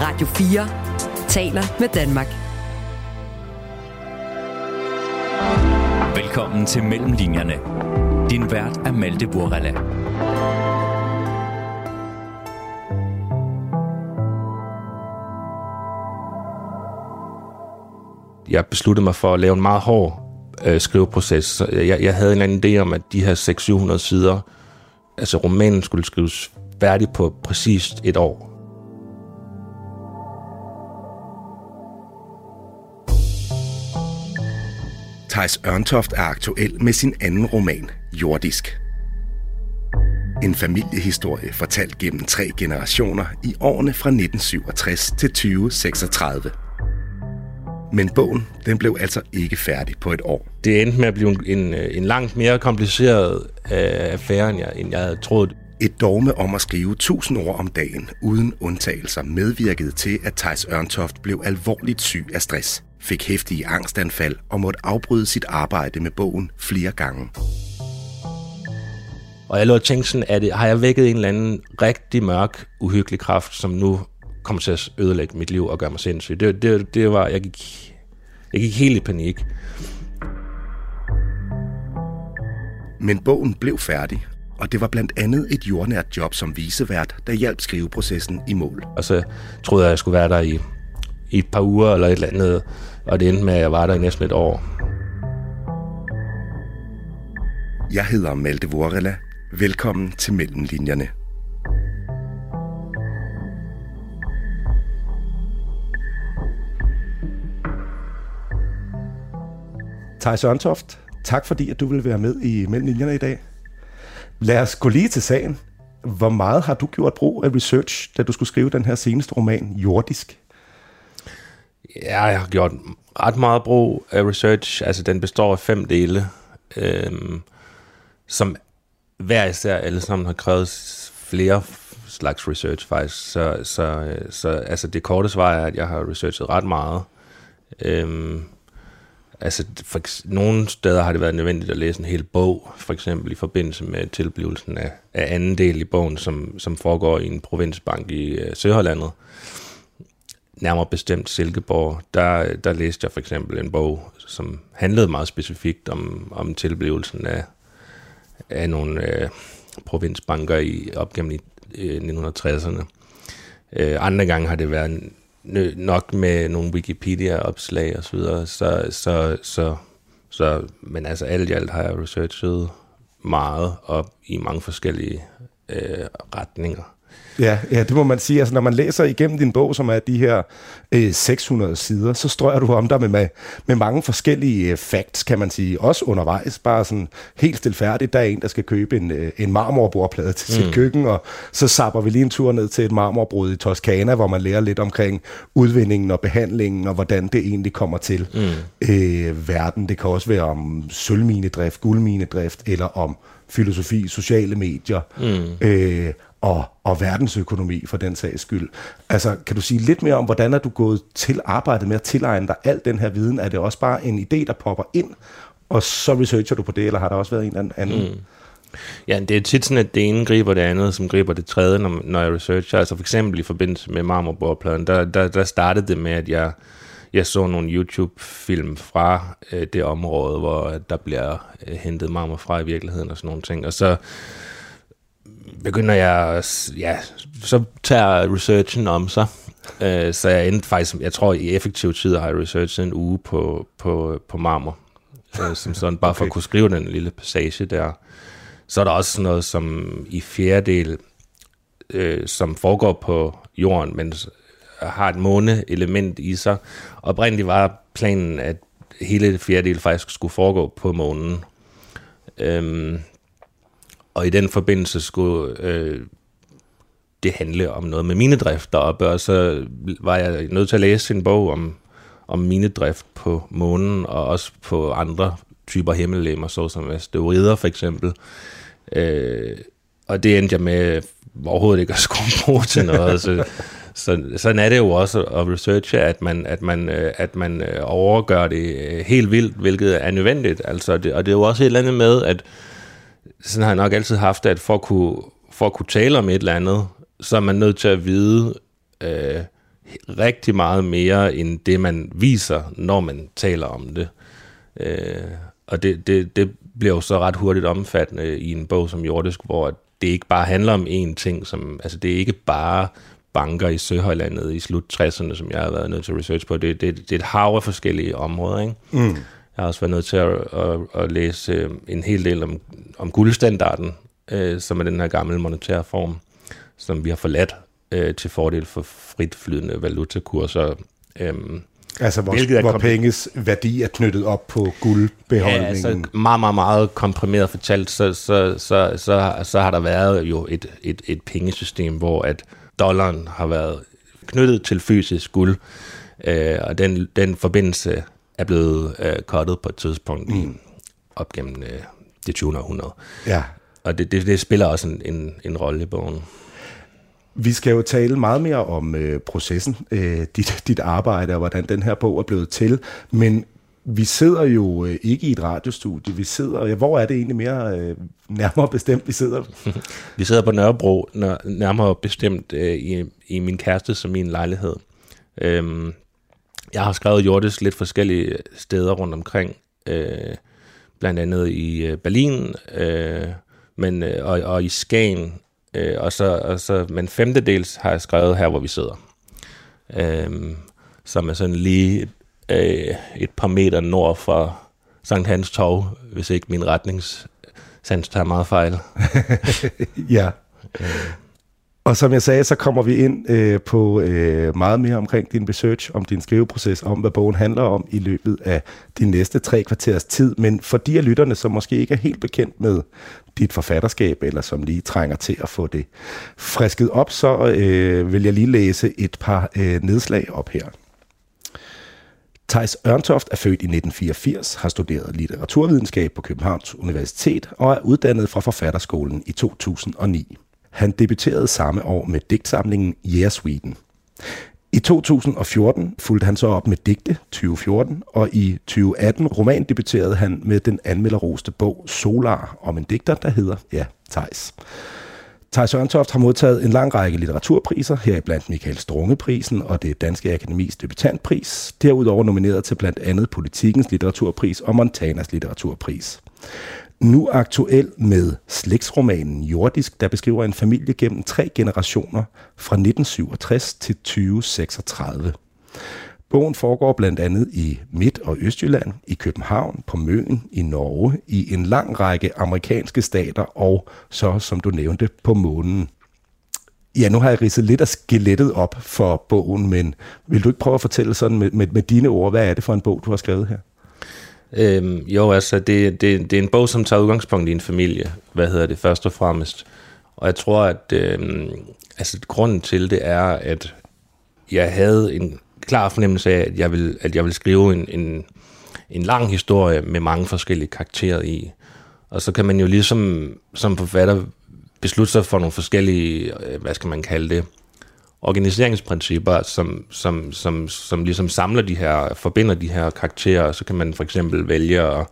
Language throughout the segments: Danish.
Radio 4 taler med Danmark. Velkommen til Mellemlinjerne. Din vært er Malte Burrella. Jeg besluttede mig for at lave en meget hård øh, skriveproces. Jeg, jeg havde en eller anden idé om, at de her 600-700 sider, altså romanen skulle skrives færdig på præcis et år. Thijs Ørntoft er aktuel med sin anden roman, Jordisk. En familiehistorie fortalt gennem tre generationer i årene fra 1967 til 2036. Men bogen den blev altså ikke færdig på et år. Det endte med at blive en, en langt mere kompliceret øh, affære, end jeg, end jeg havde troet. Et dogme om at skrive 1000 ord om dagen uden undtagelser medvirkede til, at Thijs Ørntoft blev alvorligt syg af stress, fik hæftige angstanfald og måtte afbryde sit arbejde med bogen flere gange. Og jeg lå og tænkte sådan, at har jeg vækket en eller anden rigtig mørk, uhyggelig kraft, som nu kommer til at ødelægge mit liv og gøre mig sindssyg. Det, det, det var, jeg gik, jeg gik helt i panik. Men bogen blev færdig, og det var blandt andet et jordnært job som visevært, der hjalp skriveprocessen i mål. Og så troede jeg, at jeg skulle være der i, i et par uger eller et eller andet, og det endte med, at jeg var der i næsten et år. Jeg hedder Malte Vorella. Velkommen til Mellemlinjerne. Thijs Ørntoft, tak fordi at du vil være med i Mellemlinjerne i dag. Lad os gå lige til sagen. Hvor meget har du gjort brug af research, da du skulle skrive den her seneste roman, Jordisk? Ja, jeg har gjort ret meget brug af research. Altså, den består af fem dele, øhm, som hver især alle sammen har krævet flere slags research faktisk. Så, så, øh, så altså det korte svar er, at jeg har researchet ret meget. Øhm, altså for, nogle steder har det været nødvendigt at læse en hel bog, for eksempel i forbindelse med tilblivelsen af, af anden del i bogen, som, som foregår i en provinsbank i øh, Søhollandet. Nærmere bestemt Silkeborg. Der, der læste jeg for eksempel en bog, som handlede meget specifikt om, om tilblivelsen af, af nogle øh, provinsbanker i, op gennem øh, 1960'erne. Øh, andre gange har det været nok med nogle Wikipedia-opslag og så videre, så, så, så, så, men altså alt i alt har jeg researchet meget op i mange forskellige øh, retninger. Ja, ja, det må man sige. Altså, når man læser igennem din bog, som er de her øh, 600 sider, så strøger du om dig med, med, med mange forskellige øh, facts, kan man sige. Også undervejs, bare sådan helt stilfærdigt. Der er en, der skal købe en, øh, en marmorbordplade til mm. sit køkken, og så sapper vi lige en tur ned til et marmorbrud i Toskana, hvor man lærer lidt omkring udvindingen og behandlingen, og hvordan det egentlig kommer til mm. øh, verden. Det kan også være om sølvminedrift, guldminedrift, eller om filosofi, sociale medier. Mm. Øh, og, og verdensøkonomi for den sags skyld. Altså, kan du sige lidt mere om, hvordan er du gået til arbejdet med at tilegne dig al den her viden? Er det også bare en idé, der popper ind, og så researcher du på det, eller har der også været en eller anden? Mm. Ja, det er tit sådan, at det ene griber det andet, som griber det tredje, når, når jeg researcher. Altså for eksempel i forbindelse med marmorbordpladen, der, der, der startede det med, at jeg, jeg så nogle YouTube-film fra øh, det område, hvor der bliver øh, hentet marmor fra i virkeligheden og sådan nogle ting. Og så begynder jeg, ja, så tager researchen om sig. Øh, så jeg endte faktisk, jeg tror i effektiv tid har jeg researchet en uge på, på, på marmor. Øh, som sådan, bare okay. for at kunne skrive den lille passage der. Så er der også noget som i fjerde del, øh, som foregår på jorden, men har et måne-element i sig. Oprindeligt var planen, at hele fjerde del faktisk skulle foregå på månen. Øhm, og i den forbindelse skulle øh, det handle om noget med minedrift deroppe, og så var jeg nødt til at læse en bog om, om minedrift på månen, og også på andre typer himmellemmer, såsom asteroider for eksempel. Øh, og det endte jeg med overhovedet ikke at skulle bruge til noget. så, så, sådan er det jo også at researche, at man, at man, øh, at man øh, overgør det øh, helt vildt, hvilket er nødvendigt. Altså, det, og det er jo også et eller andet med, at sådan har jeg nok altid haft, at for at kunne, for at kunne tale om et eller andet, så er man nødt til at vide øh, rigtig meget mere end det, man viser, når man taler om det. Øh, og det, det, det bliver jo så ret hurtigt omfattende i en bog som Jordisk, hvor det ikke bare handler om én ting, som, altså det er ikke bare banker i Søhøjlandet i slut 60'erne, som jeg har været nødt til at research på. Det, det, det er et hav af forskellige områder, ikke? Mm. Jeg har også været nødt til at, at, at læse øh, en hel del om, om guldstandarden, øh, som er den her gamle monetære form, som vi har forladt øh, til fordel for fritflydende valutakurser. Øh, Altså hvor, hvor penges værdi er knyttet op på guldbeholdningen. Ja, altså meget, meget, meget komprimeret fortalt, så, så, så, så, så har der været jo et, et, et pengesystem, hvor at dollaren har været knyttet til fysisk guld, øh, og den, den forbindelse er blevet øh, kottet på et tidspunkt mm. i, op gennem øh, det 20. århundrede. Ja. Og det, det, det spiller også en, en, en rolle i bogen. Vi skal jo tale meget mere om øh, processen, øh, dit, dit arbejde og hvordan den her bog er blevet til, men vi sidder jo øh, ikke i et radiostudie, vi sidder, ja, hvor er det egentlig mere øh, nærmere bestemt, vi sidder? vi sidder på Nørrebro, nærmere bestemt øh, i, i min kæreste som min lejlighed. Øhm, jeg har skrevet jordisk lidt forskellige steder rundt omkring, øh, blandt andet i øh, Berlin, øh, men, øh, og, og i Skagen, øh, og så, og så, men femtedels har jeg skrevet her, hvor vi sidder. Øh, som er sådan lige øh, et par meter nord fra Sankt Hans Torv, hvis ikke min retningssans tager meget fejl. ja. Øh. Og som jeg sagde, så kommer vi ind øh, på øh, meget mere omkring din research, om din skriveproces, om hvad bogen handler om i løbet af de næste tre kvarters tid. Men for de af lytterne, som måske ikke er helt bekendt med dit forfatterskab, eller som lige trænger til at få det frisket op, så øh, vil jeg lige læse et par øh, nedslag op her. Thijs Ørntoft er født i 1984, har studeret litteraturvidenskab på Københavns Universitet og er uddannet fra Forfatterskolen i 2009. Han debuterede samme år med digtsamlingen Yeah Sweden. I 2014 fulgte han så op med Digte 2014, og i 2018 roman debuterede han med den anmelderroste bog Solar om en digter, der hedder, ja, Thijs. Thijs Ørntoft har modtaget en lang række litteraturpriser, heriblandt Michael Strunge-prisen og det Danske Akademis debutantpris, derudover nomineret til blandt andet Politikens litteraturpris og Montanas litteraturpris nu aktuel med slægtsromanen Jordisk, der beskriver en familie gennem tre generationer fra 1967 til 2036. Bogen foregår blandt andet i Midt- og Østjylland, i København, på Møn, i Norge, i en lang række amerikanske stater og så, som du nævnte, på månen. Ja, nu har jeg ridset lidt af skelettet op for bogen, men vil du ikke prøve at fortælle sådan med, med, med dine ord, hvad er det for en bog, du har skrevet her? Øhm, jo, altså, det, det, det er en bog, som tager udgangspunkt i en familie, hvad hedder det, først og fremmest. Og jeg tror, at øhm, altså, grunden til det er, at jeg havde en klar fornemmelse af, at jeg ville, at jeg ville skrive en, en, en lang historie med mange forskellige karakterer i. Og så kan man jo ligesom som forfatter beslutte sig for nogle forskellige, øh, hvad skal man kalde det, organiseringsprincipper, som, som, som, som ligesom samler de her, forbinder de her karakterer, så kan man for eksempel vælge at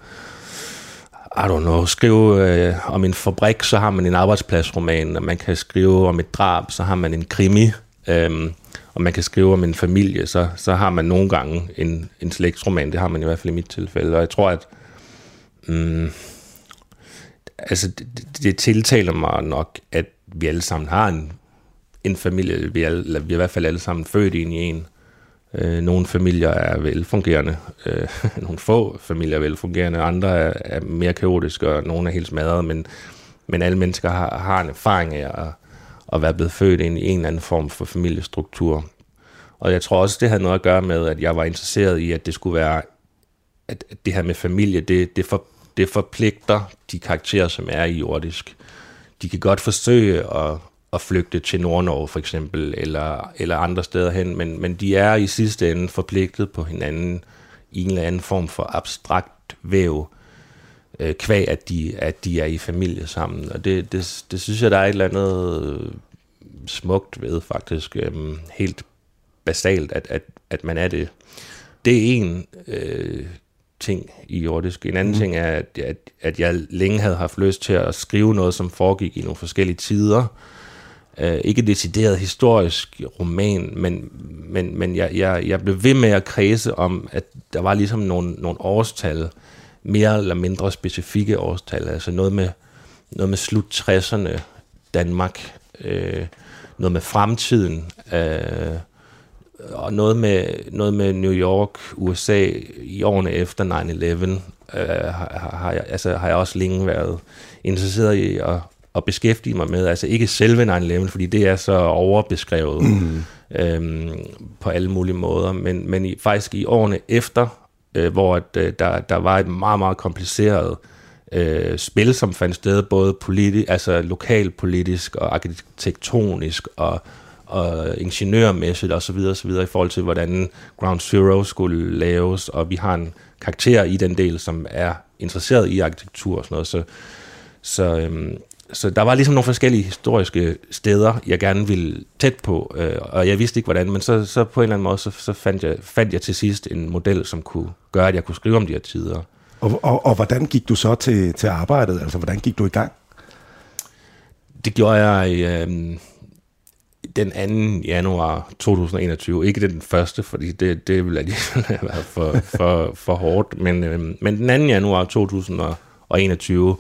I don't know, skrive øh, om en fabrik, så har man en arbejdspladsroman, og man kan skrive om et drab, så har man en krimi, øhm, og man kan skrive om en familie, så, så har man nogle gange en, en slægtsroman, det har man i hvert fald i mit tilfælde, og jeg tror, at mm, altså, det, det tiltaler mig nok, at vi alle sammen har en en familie, vi er, vi er i hvert fald alle sammen født ind i en. Øh, nogle familier er velfungerende, øh, nogle få familier er velfungerende, andre er, er mere kaotiske, og nogle er helt smadret, men, men alle mennesker har, har en erfaring af at, at være blevet født ind i en eller anden form for familiestruktur. Og jeg tror også, det havde noget at gøre med, at jeg var interesseret i, at det skulle være, at det her med familie, det, det, for, det forpligter de karakterer, som er i jordisk. De kan godt forsøge at, at flygte til Nordnorge for eksempel, eller, eller andre steder hen, men, men de er i sidste ende forpligtet på hinanden i en eller anden form for abstrakt væv, øh, kvæg at de, at de er i familie sammen. Og det, det, det synes jeg, der er et eller andet smukt ved faktisk, øh, helt basalt, at, at, at man er det. Det er en øh, ting i jordisk. En anden mm. ting er, at, at, at jeg længe havde haft lyst til at skrive noget, som foregik i nogle forskellige tider, Øh, ikke decideret historisk roman, men, men, men jeg, jeg, jeg blev ved med at kredse om, at der var ligesom nogle, nogle årstal, mere eller mindre specifikke årstal, altså noget med, noget med slut 60'erne, Danmark, øh, noget med fremtiden, øh, og noget med, noget med New York, USA i årene efter 9-11, øh, har, har, jeg, altså, har jeg også længe været interesseret i at, at beskæftige mig med. Altså ikke selve 9-11, fordi det er så overbeskrevet mm. øhm, på alle mulige måder, men, men i, faktisk i årene efter, øh, hvor at, øh, der, der var et meget, meget kompliceret øh, spil, som fandt sted både politi- altså lokalpolitisk og arkitektonisk og og ingeniørmæssigt og så videre, og så videre i forhold til, hvordan Ground Zero skulle laves, og vi har en karakter i den del, som er interesseret i arkitektur og sådan noget, så, så, øhm, så der var ligesom nogle forskellige historiske steder, jeg gerne ville tæt på, øh, og jeg vidste ikke hvordan, men så, så på en eller anden måde, så, så fandt, jeg, fandt jeg til sidst en model, som kunne gøre, at jeg kunne skrive om de her tider. Og, og, og hvordan gik du så til, til arbejdet? Altså, hvordan gik du i gang? Det gjorde jeg øh, den 2. januar 2021. Ikke den første, fordi det, det ville have været for, for, for hårdt, men, øh, men den 2. januar 2021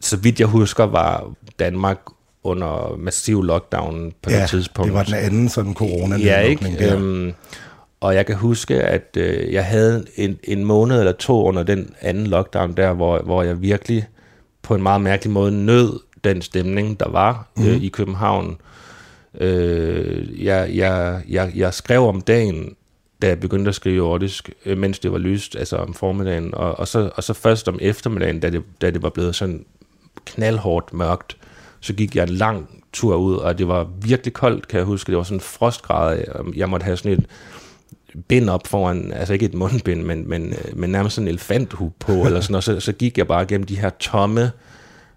så vidt jeg husker, var Danmark under massiv lockdown på ja, det tidspunkt. det var den anden sådan corona Ja, ikke? Der. Øhm, og jeg kan huske, at øh, jeg havde en, en måned eller to under den anden lockdown der, hvor, hvor jeg virkelig på en meget mærkelig måde nød den stemning, der var mm. øh, mhm. i København. Øh, jeg, jeg, jeg, jeg skrev om dagen, da jeg begyndte at skrive jordisk, øh, mens det var lyst, altså om formiddagen, og, og, så, og så først om eftermiddagen, da det, da det var blevet sådan knaldhårdt mørkt. Så gik jeg en lang tur ud, og det var virkelig koldt, kan jeg huske. Det var sådan en frostgrad. Jeg måtte have sådan et bind op foran, altså ikke et mundbind, men, men, men nærmest sådan en elefanthue på, eller sådan, og så, så gik jeg bare gennem de her tomme,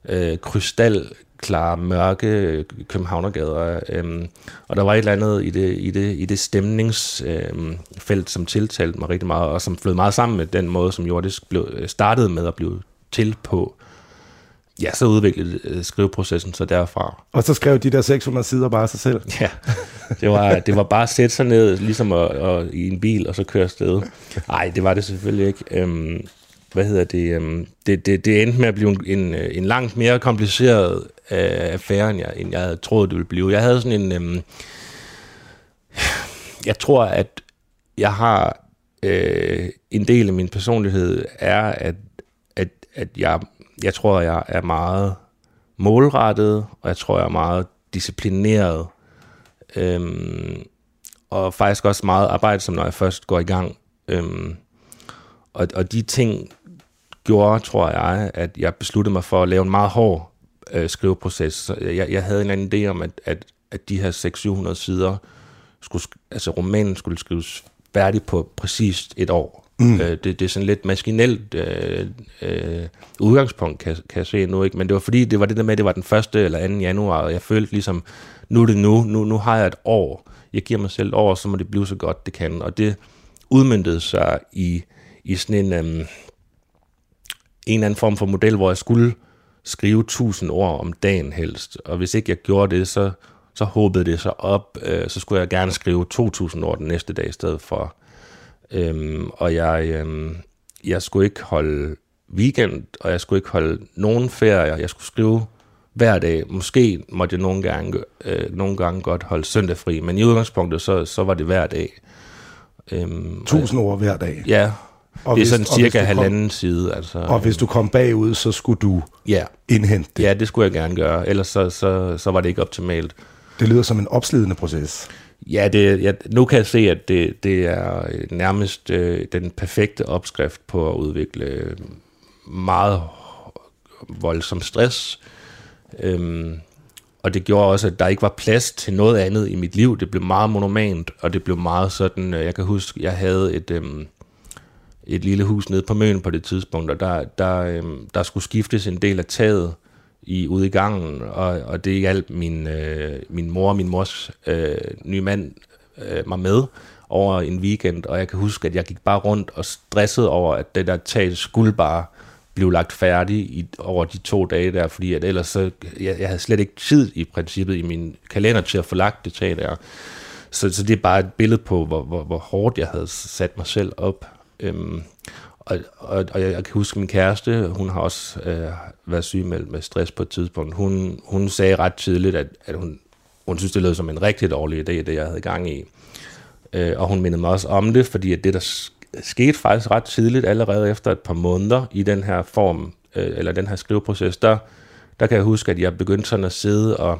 øh, krystalklare, mørke københavnergader, øh, og der var et eller andet i det, i det, i det stemningsfelt, øh, som tiltalte mig rigtig meget, og som flød meget sammen med den måde, som Jordisk blev, startede med at blive til på ja, så udviklede øh, skriveprocessen så derfra. Og så skrev de der 600 sider bare sig selv? Ja, det var, det var bare at sætte sig ned, ligesom at, at, i en bil, og så køre afsted. Nej, det var det selvfølgelig ikke. Øhm, hvad hedder det? Øhm, det, det? Det endte med at blive en, en, en langt mere kompliceret øh, affære, end jeg, end jeg havde troet, det ville blive. Jeg havde sådan en... Øhm, jeg tror, at jeg har... Øh, en del af min personlighed er, at, at, at jeg jeg tror, jeg er meget målrettet, og jeg tror, jeg er meget disciplineret. Øhm, og faktisk også meget arbejdsom, når jeg først går i gang. Øhm, og, og de ting gjorde, tror jeg, at jeg besluttede mig for at lave en meget hård øh, skriveproces. Så jeg, jeg havde en anden idé om, at, at, at de her 600-700 sider, skulle, altså romanen skulle skrives færdig på præcis et år. Mm. Øh, det, det er sådan lidt maskinelt øh, øh, udgangspunkt, kan, kan jeg se nu. ikke. Men det var fordi, det var det der med, at det var den 1. eller 2. januar, og jeg følte ligesom, nu er det nu, nu, nu har jeg et år. Jeg giver mig selv et år, så må det blive så godt, det kan. Og det udmyndtede sig i, i sådan en, øh, en eller anden form for model, hvor jeg skulle skrive 1000 ord om dagen helst. Og hvis ikke jeg gjorde det, så, så håbede det sig op. Øh, så skulle jeg gerne skrive 2000 ord den næste dag i stedet for Øhm, og jeg, øhm, jeg skulle ikke holde weekend, og jeg skulle ikke holde nogen ferie. Jeg skulle skrive hver dag. Måske måtte jeg nogle gange, øh, nogle gange godt holde søndag fri, men i udgangspunktet, så, så var det hver dag. Øhm, Tusind ord hver dag? Ja, og det er sådan cirka halvanden side. Altså, og hvis du kom bagud, så skulle du ja, indhente det? Ja, det skulle jeg gerne gøre, ellers så, så, så var det ikke optimalt. Det lyder som en opslidende proces. Ja, det, ja, nu kan jeg se, at det, det er øh, nærmest øh, den perfekte opskrift på at udvikle øh, meget voldsom stress. Øhm, og det gjorde også, at der ikke var plads til noget andet i mit liv. Det blev meget monomant, og det blev meget sådan, øh, jeg kan huske, jeg havde et, øhm, et lille hus nede på Møn på det tidspunkt, og der, der, øhm, der skulle skiftes en del af taget, i, ude i gangen, og, og det hjalp min, øh, min mor og min mors øh, nye mand øh, mig med over en weekend, og jeg kan huske, at jeg gik bare rundt og stressede over, at det der tag skulle bare blive lagt færdig i, over de to dage der, fordi at ellers så, jeg, jeg havde slet ikke tid i princippet i min kalender til at få lagt det tag der. Så, så det er bare et billede på, hvor, hvor, hvor hårdt jeg havde sat mig selv op. Øhm, og, og, og jeg, jeg kan huske min kæreste, hun har også øh, været syg med, med stress på et tidspunkt. Hun, hun sagde ret tidligt, at, at hun, hun synes, det lød som en rigtig dårlig idé, det jeg havde gang i. Øh, og hun mindede mig også om det, fordi at det, der skete faktisk ret tidligt, allerede efter et par måneder i den her form, øh, eller den her skriveproces, der, der kan jeg huske, at jeg begyndte sådan at sidde og,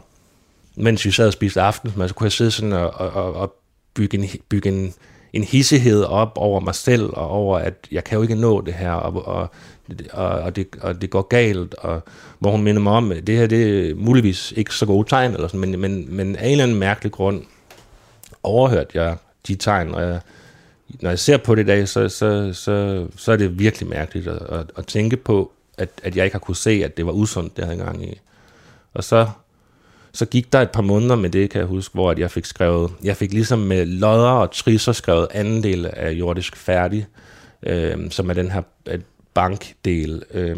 mens vi sad og spiste aftensmad, så kunne jeg sidde sådan og, og, og bygge, en, bygge en, en hissighed op over mig selv, og over, at jeg kan jo ikke nå det her, og, og, og, og, det, og det går galt, og hvor hun minder mig om, at det her det er muligvis ikke så gode tegn, eller sådan, men, men, men af en eller anden mærkelig grund overhørte jeg de tegn, og jeg, når jeg ser på det i dag, så, så, så, så er det virkelig mærkeligt at, at, at tænke på, at, at jeg ikke har kunne se, at det var usundt, det jeg havde gang i. Og så, så gik der et par måneder med det, kan jeg huske, hvor at jeg fik skrevet, jeg fik ligesom med lodder og trisser skrevet anden del af jordisk færdig, øh, som er den her øh, bankdel. Øh,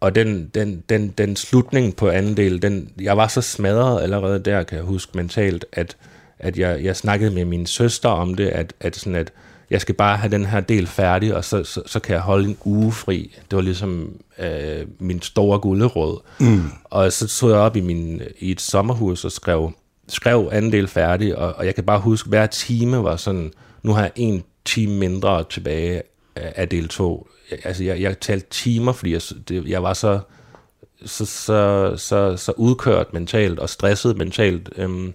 og den, den, den, den slutning på anden del, den, jeg var så smadret allerede der, kan jeg huske mentalt, at at jeg, jeg snakkede med min søster om det, at, at, sådan at jeg skal bare have den her del færdig, og så, så, så kan jeg holde en uge fri. Det var ligesom øh, min store gulderåd. Mm. Og så tog jeg op i, min, i et sommerhus og skrev, skrev anden del færdig, og, og jeg kan bare huske, hver time var sådan, nu har jeg en time mindre tilbage af del 2. Altså, jeg, jeg talte timer, fordi jeg, det, jeg var så, så, så, så, så udkørt mentalt og stresset mentalt. Øhm,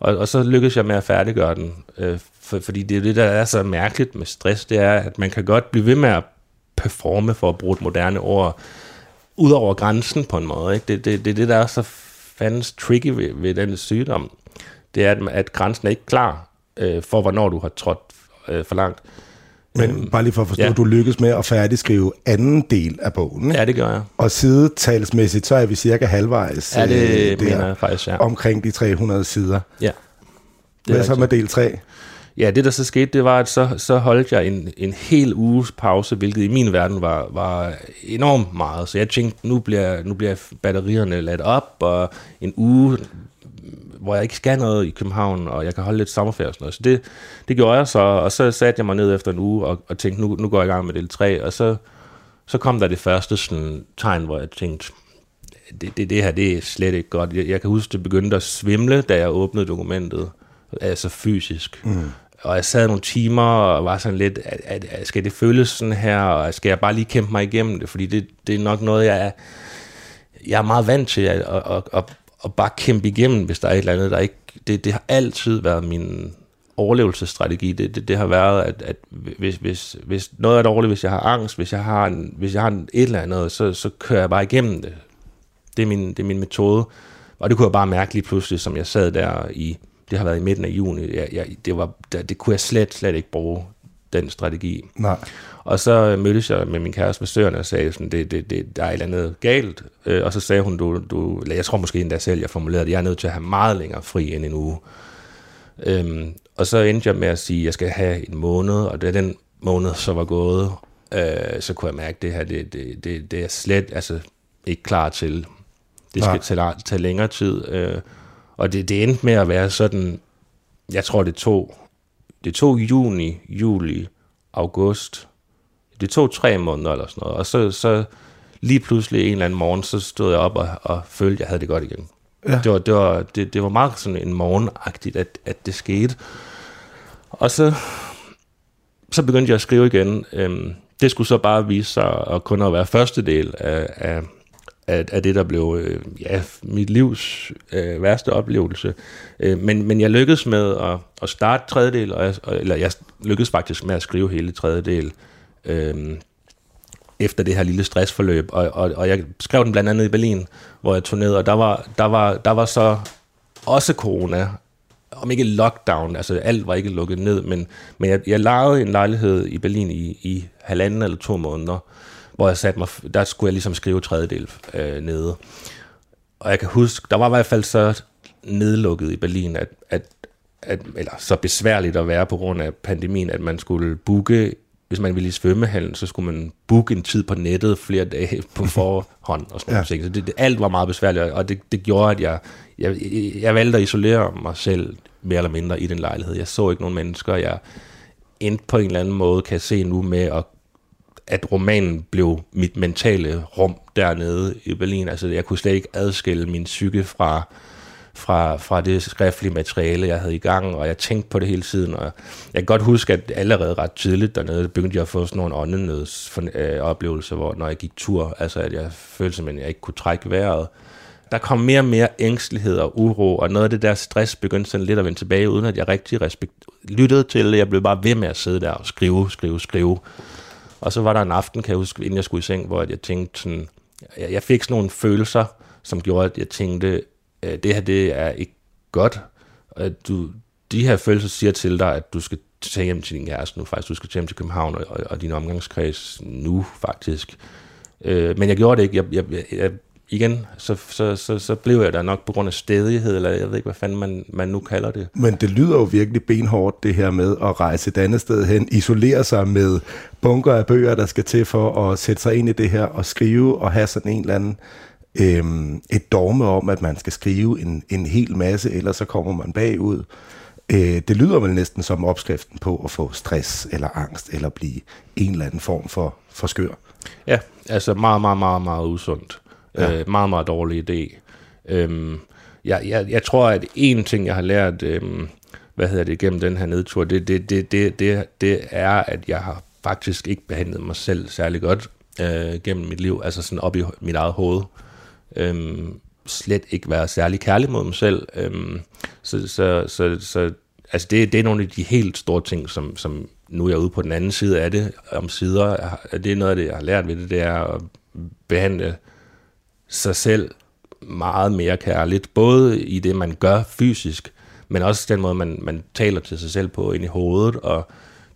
og, og så lykkedes jeg med at færdiggøre den. Øh, for, fordi det er det, der er så mærkeligt med stress, det er, at man kan godt blive ved med at performe, for at bruge et moderne ord, ud over grænsen på en måde. Ikke? Det, det, det er det, der er så fandens tricky ved, ved den sygdom. Det er, at, at grænsen er ikke klar øh, for, hvornår du har trådt øh, for langt. Men øhm, bare lige for at forstå, ja. du lykkes med at færdigskrive anden del af bogen. Ja, det gør jeg. Og sidetalsmæssigt, så er vi cirka halvvejs. Ja, det øh, der, mener jeg faktisk, ja. Omkring de 300 sider. Ja. Det Hvad så med del 3? Ja, det der så skete, det var, at så, så holdt jeg en, en hel uges pause, hvilket i min verden var, var enormt meget. Så jeg tænkte, nu bliver, nu bliver batterierne ladt op, og en uge hvor jeg ikke skal noget i København, og jeg kan holde lidt sommerferie og sådan noget. Så det, det gjorde jeg så, og så satte jeg mig ned efter en uge og, og tænkte, nu, nu går jeg i gang med del 3, og så, så kom der det første sådan, tegn, hvor jeg tænkte, det, det, det her, det er slet ikke godt. Jeg, jeg kan huske, det begyndte at svimle, da jeg åbnede dokumentet, altså fysisk. Mm. Og jeg sad nogle timer og var sådan lidt, at, at, at skal det føles sådan her, og skal jeg bare lige kæmpe mig igennem det, fordi det, det er nok noget, jeg er, jeg er meget vant til at, at, at, at at bare kæmpe igennem, hvis der er et eller andet, der ikke... Det, det har altid været min overlevelsesstrategi. Det, det, det har været, at, at hvis, hvis, hvis noget er dårligt, hvis jeg har angst, hvis jeg har, en, hvis jeg har en, et eller andet, så, så kører jeg bare igennem det. Det er, min, det er min metode. Og det kunne jeg bare mærke lige pludselig, som jeg sad der i, det har været i midten af juni, jeg, jeg, det, var, det, det kunne jeg slet, slet ikke bruge, den strategi. Nej. Og så mødtes jeg med min kæreste med og sagde, sådan, det, det, det, der er et eller andet galt. Øh, og så sagde hun, du, du, eller jeg tror måske endda selv, jeg formulerede det, jeg er nødt til at have meget længere fri end en uge. Øhm, og så endte jeg med at sige, at jeg skal have en måned, og da den måned så var gået, øh, så kunne jeg mærke, at det her, det, det, det, det er slet altså, ikke klar til. Det skal tage, tage længere tid. Øh, og det, det endte med at være sådan, jeg tror det tog, det tog juni, juli, august, det tog tre måneder eller sådan noget, og så, så lige pludselig en eller anden morgen, så stod jeg op og, og følte, at jeg havde det godt igen. Ja. Det, var, det, var, det, det var meget sådan en morgenagtigt, at, at det skete. Og så, så begyndte jeg at skrive igen. Øhm, det skulle så bare vise sig at kun at være første del af, af, af, af det, der blev øh, ja, mit livs øh, værste oplevelse. Øh, men, men jeg lykkedes med at, at starte tredje del, og jeg, eller jeg lykkedes faktisk med at skrive hele tredje del øh, efter det her lille stressforløb. Og, og, og jeg skrev den blandt andet i Berlin, hvor jeg tog ned, og der var, der var, der var så også corona, om ikke lockdown, altså alt var ikke lukket ned, men, men jeg, jeg lejede en lejlighed i Berlin i, i halvanden eller to måneder, hvor jeg satte mig, der skulle jeg ligesom skrive tredjedel øh, nede. Og jeg kan huske, der var i hvert fald så nedlukket i Berlin, at, at, at, eller så besværligt at være på grund af pandemien, at man skulle booke hvis man ville i svømmehallen, så skulle man booke en tid på nettet flere dage på forhånd og sådan ja. noget. Så det, det, alt var meget besværligt, og det, det gjorde, at jeg, jeg, jeg valgte at isolere mig selv mere eller mindre i den lejlighed. Jeg så ikke nogen mennesker. Jeg endte på en eller anden måde, kan jeg se nu med, at, at romanen blev mit mentale rum dernede i Berlin. Altså, jeg kunne slet ikke adskille min psyke fra, fra, fra det skriftlige materiale, jeg havde i gang, og jeg tænkte på det hele tiden, og jeg kan godt huske, at allerede ret tidligt dernede, begyndte jeg at få sådan nogle åndenøds øh, oplevelser, hvor når jeg gik tur, altså at jeg følte simpelthen, at jeg ikke kunne trække vejret. Der kom mere og mere ængstelighed og uro, og noget af det der stress begyndte sådan lidt at vende tilbage, uden at jeg rigtig respekt, lyttede til det. Jeg blev bare ved med at sidde der og skrive, skrive, skrive. Og så var der en aften, kan jeg huske, inden jeg skulle i seng, hvor jeg tænkte sådan, jeg, jeg fik sådan nogle følelser, som gjorde, at jeg tænkte, øh, det her det er ikke godt. At du, de her følelser siger til dig, at du skal tage hjem til din kæreste nu, faktisk. Du skal tage hjem til København og, og, og din omgangskreds nu, faktisk. Øh, men jeg gjorde det ikke. Jeg, jeg, jeg, igen, så, så, så, så blev jeg der nok på grund af stedighed, eller jeg ved ikke, hvad fanden man, man nu kalder det. Men det lyder jo virkelig benhårdt, det her med at rejse et andet sted hen, isolere sig med bunker af bøger, der skal til for at sætte sig ind i det her, og skrive og have sådan en eller anden øhm, et dogme om, at man skal skrive en, en hel masse, ellers så kommer man bagud. Øh, det lyder vel næsten som opskriften på at få stress eller angst, eller blive en eller anden form for, for skør. Ja, altså meget, meget, meget, meget usundt. Ja. Øh, meget, meget dårlig idé. Øhm, jeg, jeg, jeg tror, at en ting, jeg har lært, øhm, hvad hedder det, gennem den her nedtur, det, det, det, det, det, det er, at jeg har faktisk ikke behandlet mig selv særlig godt øh, gennem mit liv, altså sådan op i mit eget hoved øhm, slet ikke være særlig kærlig mod mig selv. Øhm, så, så, så, så altså det, det er nogle af de helt store ting, som, som nu er jeg ude på den anden side af det, om sider. Det er noget af det, jeg har lært ved det, det er at behandle sig selv meget mere kærligt, både i det, man gør fysisk, men også den måde, man, man taler til sig selv på ind i hovedet, og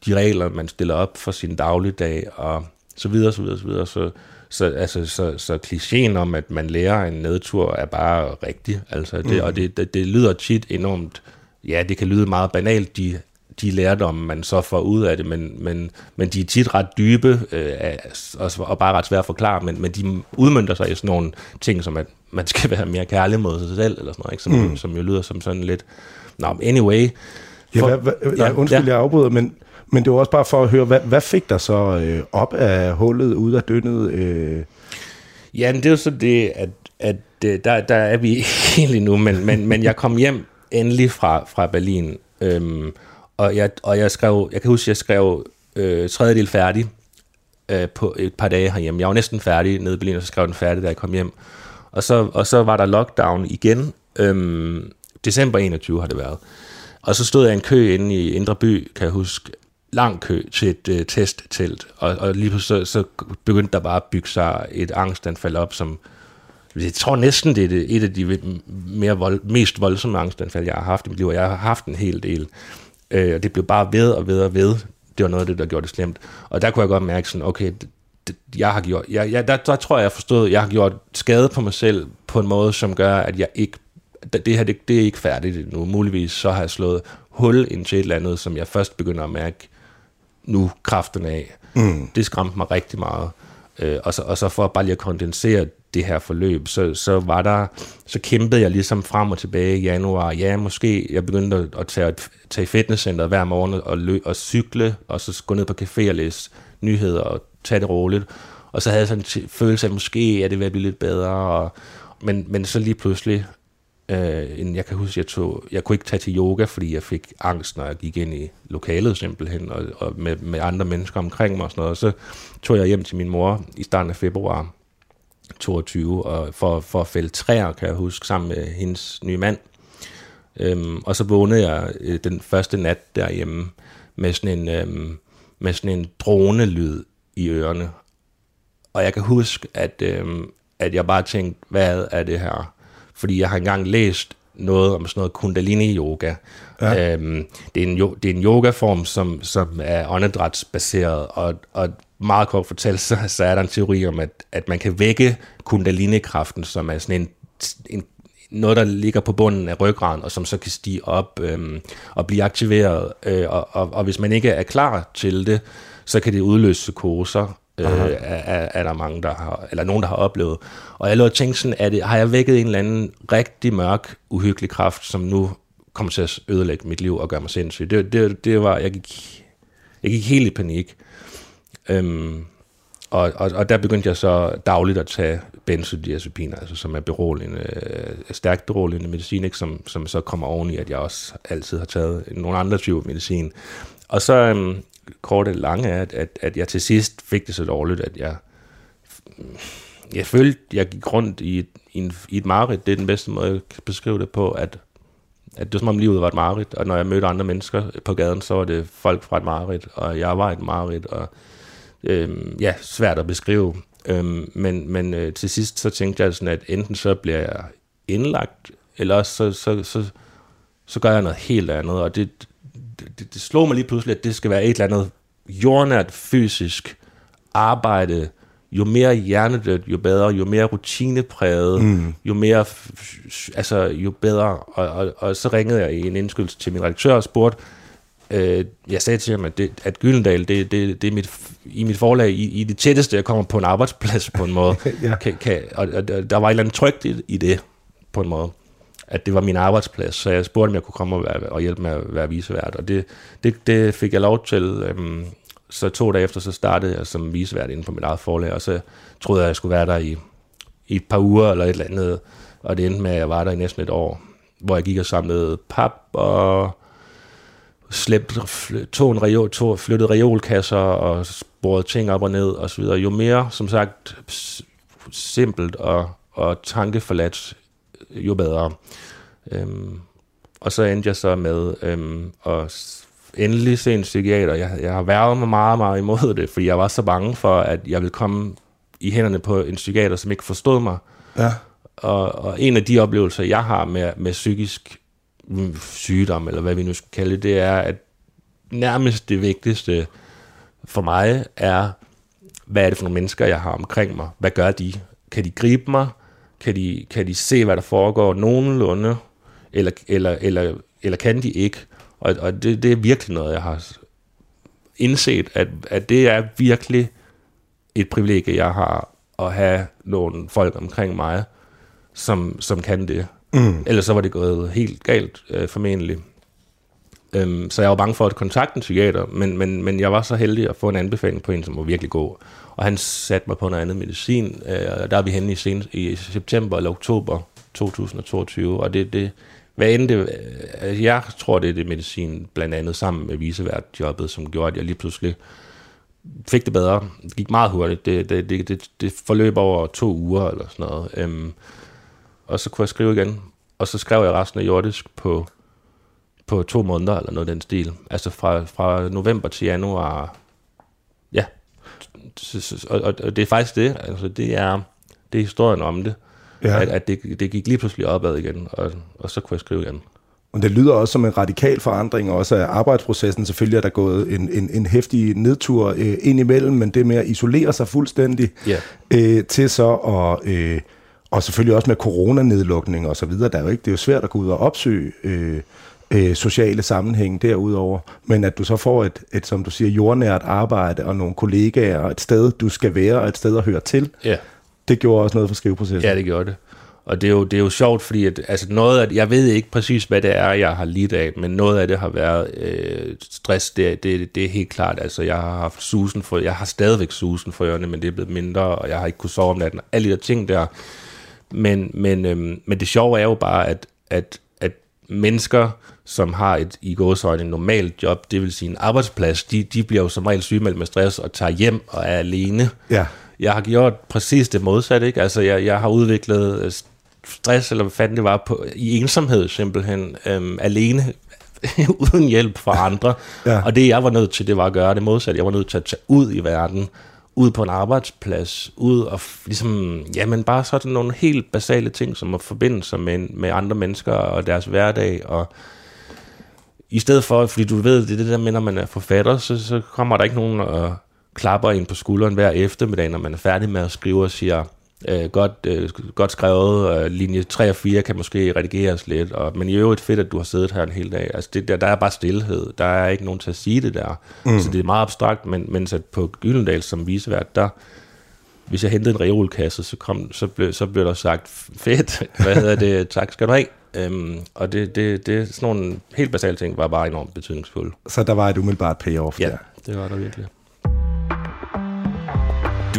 de regler, man stiller op for sin dagligdag, og så videre, så videre, så videre. Så, så, altså, så, så klichéen om, at man lærer en nedtur, er bare rigtig. Altså, det, mm. Og det, det, det lyder tit enormt, ja, det kan lyde meget banalt, de, de lærdomme, man så får ud af det, men, men, men de er tit ret dybe øh, og, og bare ret svære at forklare, men, men de udmyndter sig i sådan nogle ting, som at man skal være mere kærlig mod sig selv, eller sådan noget, ikke? Som, mm. som jo lyder som sådan lidt... Nå, anyway... For, ja, hvad, hvad, ja, undskyld, ja. jeg afbryder, men men det var også bare for at høre, hvad, hvad fik der så øh, op af hullet, ud af dønnet? Øh? Ja, det er jo så det, at, at øh, der, der er vi egentlig nu, men, men, men jeg kom hjem endelig fra, fra Berlin, øhm, og, jeg, og jeg skrev, jeg kan huske, jeg skrev øh, tredjedel færdig øh, på et par dage herhjemme. Jeg var næsten færdig nede i Berlin, og så skrev den færdig, da jeg kom hjem. Og så, og så var der lockdown igen. Øhm, december 21 har det været. Og så stod jeg i en kø inde i Indre By, kan jeg huske, lang kø til et øh, testtelt, og, og lige pludselig så, så begyndte der bare at bygge sig et angstanfald op, som jeg tror næsten, det er et af de mere vold, mest voldsomme angstanfald, jeg har haft i mit liv, og jeg har haft en hel del. Øh, og det blev bare ved og ved og ved. Det var noget af det, der gjorde det slemt. Og der kunne jeg godt mærke sådan, okay, det, jeg har gjort, jeg, jeg, der, der tror jeg, jeg forstod, jeg har gjort skade på mig selv på en måde, som gør, at jeg ikke, det her, det, det er ikke færdigt nu. Muligvis så har jeg slået hul ind til et eller andet, som jeg først begynder at mærke, nu kraften af. Mm. Det skræmte mig rigtig meget. Øh, og, så, og så for bare lige at kondensere det her forløb, så, så var der, så kæmpede jeg ligesom frem og tilbage i januar. Ja, måske jeg begyndte at tage, tage fitnesscenteret hver morgen og, lø, og cykle, og så gå ned på café og læse nyheder og tage det roligt. Og så havde jeg sådan en følelse af, at måske er det ved at blive lidt bedre. Og, men, men så lige pludselig, Øh, jeg kan huske, jeg, tog, jeg kunne ikke tage til yoga, fordi jeg fik angst, når jeg gik ind i lokalet simpelthen, og, og med, med andre mennesker omkring mig og sådan noget. Og så tog jeg hjem til min mor i starten af februar 22, og for, for at fælde træer, kan jeg huske, sammen med hendes nye mand. Øhm, og så vågnede jeg øh, den første nat derhjemme med sådan en, øhm, med sådan en dronelyd i ørerne. Og jeg kan huske, at, øhm, at jeg bare tænkte, hvad er det her? fordi jeg har engang læst noget om sådan noget kundalini-yoga. Ja. Øhm, det, er en, det er en yogaform, som, som er åndedrætsbaseret, og, og meget kort fortalt, så, så er der en teori om, at, at man kan vække kundalini-kraften, som er sådan en, en noget, der ligger på bunden af ryggraden, og som så kan stige op øhm, og blive aktiveret. Øh, og, og, og hvis man ikke er klar til det, så kan det udløse psykoser, øh, er, er, er der mange, der har, eller nogen, der har oplevet. Og jeg lå og tænkte sådan, er det, har jeg vækket en eller anden rigtig mørk, uhyggelig kraft, som nu kommer til at ødelægge mit liv og gøre mig sindssyg. Det, det, det var, jeg gik, jeg gik helt i panik. Øhm, og, og, og der begyndte jeg så dagligt at tage benzodiazepiner, altså som er beroligende, øh, stærkt beroligende medicin, ikke? Som, som så kommer oven i, at jeg også altid har taget nogle andre typer medicin. Og så øhm, kort og lange er, at, at, at jeg til sidst fik det så dårligt, at jeg, jeg følte, jeg gik rundt i et, i, en, i et mareridt. Det er den bedste måde, jeg kan beskrive det på, at, at det var som om livet var et mareridt, og når jeg mødte andre mennesker på gaden, så var det folk fra et mareridt, og jeg var et mareridt, og øhm, ja, svært at beskrive. Øhm, men men øh, til sidst så tænkte jeg sådan, at enten så bliver jeg indlagt, eller også så, så, så, så gør jeg noget helt andet, og det, det, det slog mig lige pludselig, at det skal være et eller andet jordnært fysisk arbejde, jo mere hjernedødt, jo bedre, jo mere rutinepræget, mm. jo mere, altså jo bedre. Og, og, og så ringede jeg i en indskydelse til min redaktør og spurgte, øh, jeg sagde til ham, at, det, at Gyldendal, det, det, det er mit, i mit forlag, i, i det tætteste, jeg kommer på en arbejdsplads på en måde. ja. kan, kan, og, og, der var et eller andet trygt i, i det, på en måde at det var min arbejdsplads, så jeg spurgte, om jeg kunne komme og, være, og hjælpe med at være visevært, og det, det, det fik jeg lov til. Øhm, så to dage efter, så startede jeg som visevært inde på mit eget forlag, og så troede jeg, at jeg skulle være der i, i et par uger eller et eller andet, og det endte med, at jeg var der i næsten et år, hvor jeg gik og samlede pap og slæbte, tog en reol, tog, flyttede reolkasser og sporede ting op og ned og så videre. Jo mere, som sagt, simpelt og, og tankeforladt jo bedre. Øhm, og så endte jeg så med øhm, at endelig se en psykiater. Jeg, jeg har været mig meget, meget imod det, fordi jeg var så bange for, at jeg ville komme i hænderne på en psykiater, som ikke forstod mig. Ja. Og, og en af de oplevelser, jeg har med, med psykisk sygdom, eller hvad vi nu skal kalde det, det er, at nærmest det vigtigste for mig er, hvad er det for nogle mennesker, jeg har omkring mig? Hvad gør de? Kan de gribe mig? Kan de, kan de se, hvad der foregår nogenlunde, eller, eller, eller, eller kan de ikke? Og, og det, det er virkelig noget, jeg har indset, at, at det er virkelig et privilegie, jeg har at have nogle folk omkring mig, som, som kan det. Mm. Ellers så var det gået helt galt, øh, formentlig. Øhm, så jeg var bange for at kontakte en psykiater, men, men, men jeg var så heldig at få en anbefaling på en, som var virkelig god. Og han satte mig på noget andet medicin. Øh, der er vi henne i, sen, i september eller oktober 2022, og det, det hvad end det, øh, jeg tror, det er det medicin, blandt andet sammen med visevært-jobbet, som gjorde, at jeg lige pludselig fik det bedre. Det gik meget hurtigt. Det, det, det, det, det forløb over to uger eller sådan noget. Øhm, og så kunne jeg skrive igen. Og så skrev jeg resten af jordisk på, på to måneder, eller noget af den stil. Altså fra, fra november til januar. Ja. Og, og, og det er faktisk det. Altså det er, det er historien om det. Ja. At, at det, det gik lige pludselig opad igen, og, og så kunne jeg skrive igen. Og det lyder også som en radikal forandring også af arbejdsprocessen. Selvfølgelig er der gået en, en, en hæftig nedtur øh, ind imellem, men det med at isolere sig fuldstændig yeah. øh, til så at... Øh, og selvfølgelig også med coronanedlukning og så videre. Der er jo ikke, det er jo svært at gå ud og opsøge øh, øh, sociale sammenhæng derudover. Men at du så får et, et, som du siger, jordnært arbejde og nogle kollegaer og et sted, du skal være og et sted at høre til. Ja. Det gjorde også noget for skriveprocessen. Ja, det gjorde det. Og det er jo, det er jo sjovt, fordi at, altså noget af, jeg ved ikke præcis, hvad det er, jeg har lidt af, men noget af det har været øh, stress, det, det, det er helt klart. Altså jeg har haft susen for, jeg har stadigvæk susen for ørerne, men det er blevet mindre, og jeg har ikke kunnet sove om natten. Alle de der ting der, men, men, øhm, men det sjove er jo bare, at, at, at mennesker, som har et i gåsøjne normalt job, det vil sige en arbejdsplads, de, de bliver jo som regel sygemeldt med stress og tager hjem og er alene. Ja. Jeg har gjort præcis det modsatte, ikke? Altså, jeg, jeg har udviklet øh, stress, eller hvad fanden det var, på, i ensomhed simpelthen, øhm, alene, uden hjælp fra andre. ja. Og det, jeg var nødt til, det var at gøre det modsatte. Jeg var nødt til at tage ud i verden, ud på en arbejdsplads, ud og ligesom, jamen bare sådan nogle helt basale ting, som at forbinde sig med, med andre mennesker og deres hverdag, og i stedet for, fordi du ved, det er det der med, når man er forfatter, så, så kommer der ikke nogen og klapper ind på skulderen hver eftermiddag, når man er færdig med at skrive og siger, øh, godt, øh, godt skrevet. Øh, linje 3 og 4 kan måske redigeres lidt, og, men i øvrigt fedt, at du har siddet her en hel dag. Altså det, der, der er bare stillhed. Der er ikke nogen til at sige det der. Mm. Så det er meget abstrakt, men, men så på Gyldendal som visevært, der, hvis jeg hentede en reolkasse, så, kom, så, blev, så blev der sagt, fedt, hvad hedder det, tak skal du have. Øhm, og det, det, det, sådan nogle helt basale ting var bare enormt betydningsfulde. Så der var et umiddelbart payoff ja, der? det var der virkelig.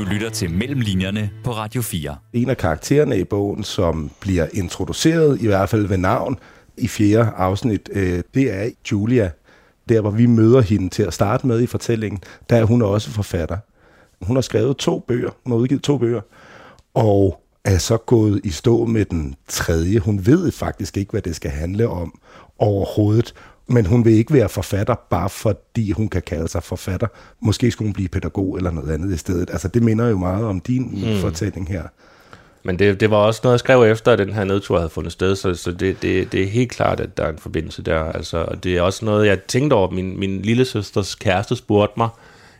Du lytter til Mellemlinjerne på Radio 4. En af karaktererne i bogen, som bliver introduceret, i hvert fald ved navn, i fjerde afsnit, øh, det er Julia. Der, hvor vi møder hende til at starte med i fortællingen, der er hun også forfatter. Hun har skrevet to bøger, hun har udgivet to bøger, og er så gået i stå med den tredje. Hun ved faktisk ikke, hvad det skal handle om overhovedet, men hun vil ikke være forfatter, bare fordi hun kan kalde sig forfatter. Måske skulle hun blive pædagog eller noget andet i stedet. Altså, det minder jo meget om din mm. fortælling her. Men det, det var også noget, jeg skrev efter, at den her nedtur havde fundet sted, så, så det, det, det er helt klart, at der er en forbindelse der. Altså, og det er også noget, jeg tænkte over. Min, min lille søsters kæreste spurgte mig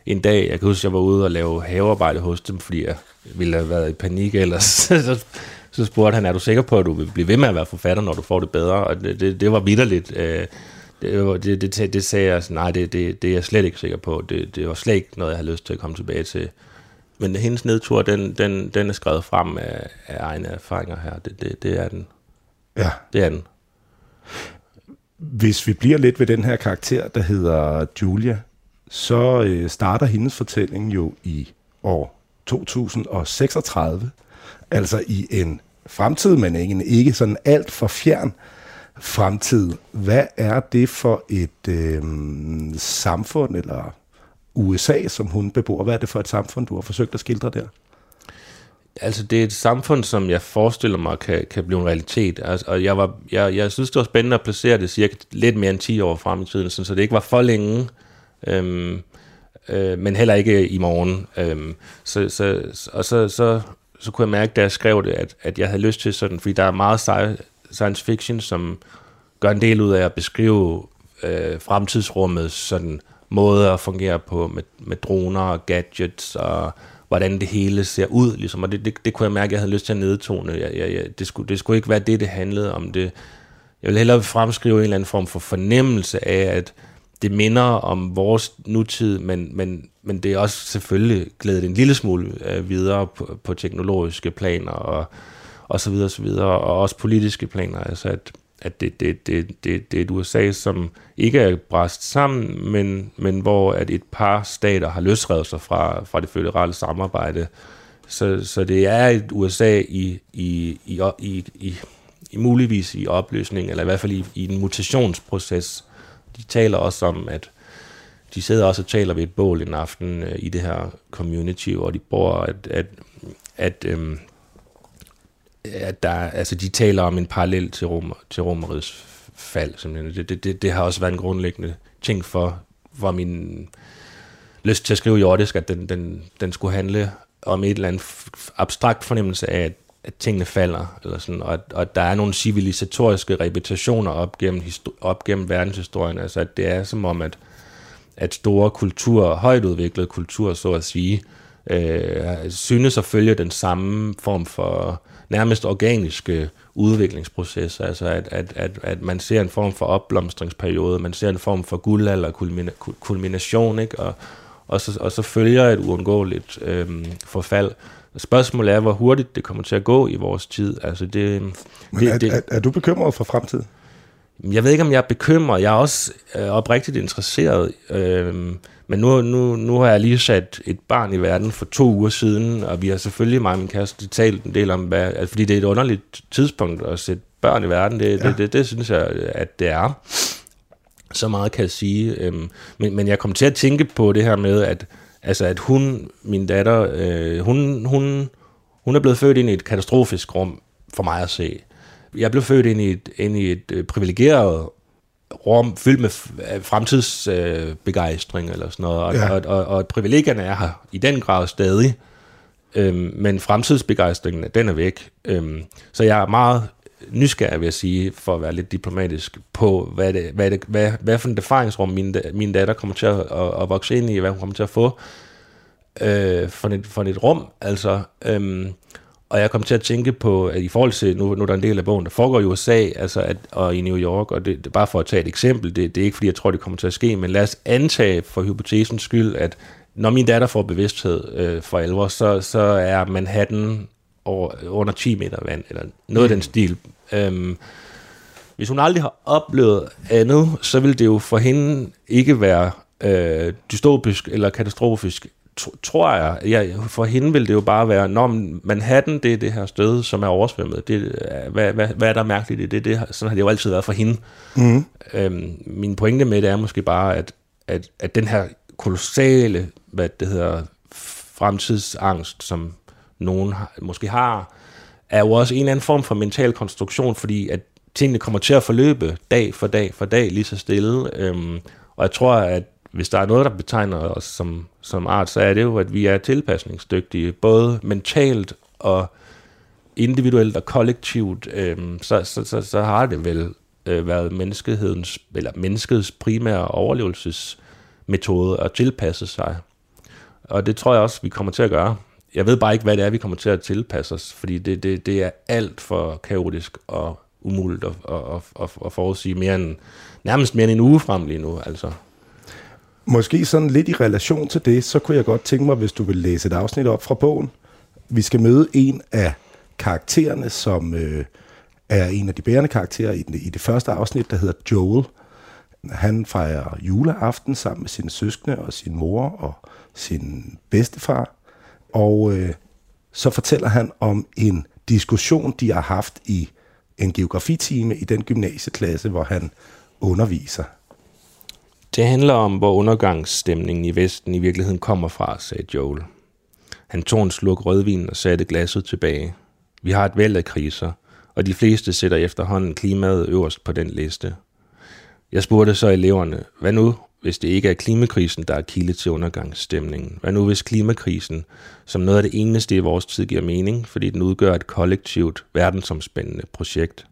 en dag, jeg kan huske, at jeg var ude og lave havearbejde hos dem, fordi jeg ville have været i panik ellers. så, så spurgte han, er du sikker på, at du vil blive ved med at være forfatter, når du får det bedre? Og det, det, det var vidderligt. Øh, det, det, det, det sagde jeg, nej, det, det, det er jeg slet ikke sikker på. Det, det var slet ikke noget, jeg havde lyst til at komme tilbage til. Men hendes nedtur, den, den, den er skrevet frem af, af egne erfaringer her. Det, det, det er den. Ja. Det er den. Hvis vi bliver lidt ved den her karakter, der hedder Julia, så øh, starter hendes fortælling jo i år 2036. Altså i en fremtid, men ikke, ikke sådan alt for fjern fremtid. Hvad er det for et øh, samfund, eller USA, som hun bebor? Hvad er det for et samfund, du har forsøgt at skildre der? Altså, det er et samfund, som jeg forestiller mig kan, kan blive en realitet. Altså, og jeg, var, jeg, jeg synes, det var spændende at placere det cirka lidt mere end 10 år frem i tiden, så det ikke var for længe, øhm, øh, men heller ikke i morgen. Øhm, så, så, og så, så, så kunne jeg mærke, da jeg skrev det, at, at jeg havde lyst til sådan, fordi der er meget science fiction, som gør en del ud af at beskrive øh, fremtidsrummet sådan måde at fungere på med, med droner og gadgets og hvordan det hele ser ud. Ligesom. Og det, det, det kunne jeg mærke, at jeg havde lyst til at nedtone. Jeg, jeg, jeg, det, skulle, det skulle ikke være det, det handlede om. Det, jeg vil hellere fremskrive en eller anden form for fornemmelse af, at det minder om vores nutid, men, men, men det er også selvfølgelig glædet en lille smule øh, videre på, på teknologiske planer og, og så videre og så videre, og også politiske planer. Altså at, at det, det, det, det, det er et USA, som ikke er bræst sammen, men, men hvor at et par stater har løsrevet sig fra, fra det føderale samarbejde. Så, så det er et USA i, i, i, i, i, i muligvis i opløsning, eller i hvert fald i, i en mutationsproces. De taler også om, at de sidder også og taler ved et bål en aften øh, i det her community, hvor de bor, at, at, at øhm, at der, altså de taler om en parallel til, Romer, til Romerets fald. Simpelthen. Det, det, det, det har også været en grundlæggende ting for, for min lyst til at skrive jordisk, at den, den, den skulle handle om et eller andet abstrakt fornemmelse af, at, at tingene falder, eller sådan, og, og der er nogle civilisatoriske repetitioner op gennem, op gennem verdenshistorien, altså at det er som om, at, at store kulturer, højt udviklede kulturer, så at sige, øh, synes at følge den samme form for nærmest organiske udviklingsproces, altså at, at, at, at man ser en form for opblomstringsperiode, man ser en form for guldalder, kulmina, kulmination, ikke? Og, og, så, og så følger et uundgåeligt øhm, forfald. Spørgsmålet er, hvor hurtigt det kommer til at gå i vores tid. Altså det, Men det, er, det, er, er du bekymret for fremtiden? Jeg ved ikke, om jeg er bekymret. Jeg er også øh, oprigtigt interesseret. Øh, men nu, nu, nu har jeg lige sat et barn i verden for to uger siden, og vi har selvfølgelig, mig og min kæreste, talt en del om, hvad, altså, fordi det er et underligt tidspunkt at sætte børn i verden. Det, ja. det, det, det synes jeg, at det er. Så meget kan jeg sige. Øhm, men, men jeg kom til at tænke på det her med, at, altså, at hun, min datter, øh, hun, hun, hun er blevet født ind i et katastrofisk rum, for mig at se. Jeg blev født ind i et, ind i et øh, privilegeret rum fyldt med fremtidsbegejstring øh, eller sådan noget, og, ja. og, og, og privilegierne er her i den grad stadig, øhm, men fremtidsbegejstringen, den er væk. Øhm, så jeg er meget nysgerrig, vil jeg sige, for at være lidt diplomatisk, på, hvad, det, hvad, det, hvad, hvad for en erfaringsrum min, min datter kommer til at, at, at vokse ind i, hvad hun kommer til at få øh, for, et, for et rum. Altså, øhm, og jeg kom til at tænke på, at i forhold til, nu, nu er der en del af bogen, der foregår i USA, altså at, og i New York, og det, det bare for at tage et eksempel, det, det er ikke fordi, jeg tror, det kommer til at ske, men lad os antage for hypotesens skyld, at når min datter får bevidsthed øh, for alvor, så, så er Manhattan over, under 10 meter vand, eller noget mm. af den stil. Øhm, hvis hun aldrig har oplevet andet, så vil det jo for hende ikke være øh, dystopisk eller katastrofisk, tror jeg. Ja, for hende vil det jo bare være, når Manhattan, det er det her sted, som er oversvømmet. Det, hvad, hvad, hvad er der mærkeligt i det? det? Sådan har det jo altid været for hende. Mm. Øhm, min pointe med det er måske bare, at, at, at den her kolossale, hvad det hedder, fremtidsangst, som nogen har, måske har, er jo også en eller anden form for mental konstruktion, fordi at tingene kommer til at forløbe dag for dag for dag lige så stille. Øhm, og jeg tror, at hvis der er noget, der betegner os som, som art, så er det jo, at vi er tilpasningsdygtige, både mentalt og individuelt og kollektivt, øh, så, så, så, så har det vel øh, været menneskehedens, eller menneskets primære overlevelsesmetode at tilpasse sig. Og det tror jeg også, vi kommer til at gøre. Jeg ved bare ikke, hvad det er, vi kommer til at tilpasse os, fordi det, det, det er alt for kaotisk og umuligt at, at, at, at forudsige mere end, nærmest mere end en uge frem lige nu. Altså. Måske sådan lidt i relation til det, så kunne jeg godt tænke mig, hvis du vil læse et afsnit op fra bogen. Vi skal møde en af karaktererne, som øh, er en af de bærende karakterer i, den, i det første afsnit, der hedder Joel. Han fejrer juleaften sammen med sine søskende og sin mor og sin bedstefar. Og øh, så fortæller han om en diskussion, de har haft i en geografitime i den gymnasieklasse, hvor han underviser. Det handler om, hvor undergangsstemningen i Vesten i virkeligheden kommer fra, sagde Joel. Han tog en sluk rødvin og satte glasset tilbage. Vi har et væld af kriser, og de fleste sætter efterhånden klimaet øverst på den liste. Jeg spurgte så eleverne, hvad nu, hvis det ikke er klimakrisen, der er kilde til undergangsstemningen? Hvad nu, hvis klimakrisen, som noget af det eneste i vores tid giver mening, fordi den udgør et kollektivt, verdensomspændende projekt?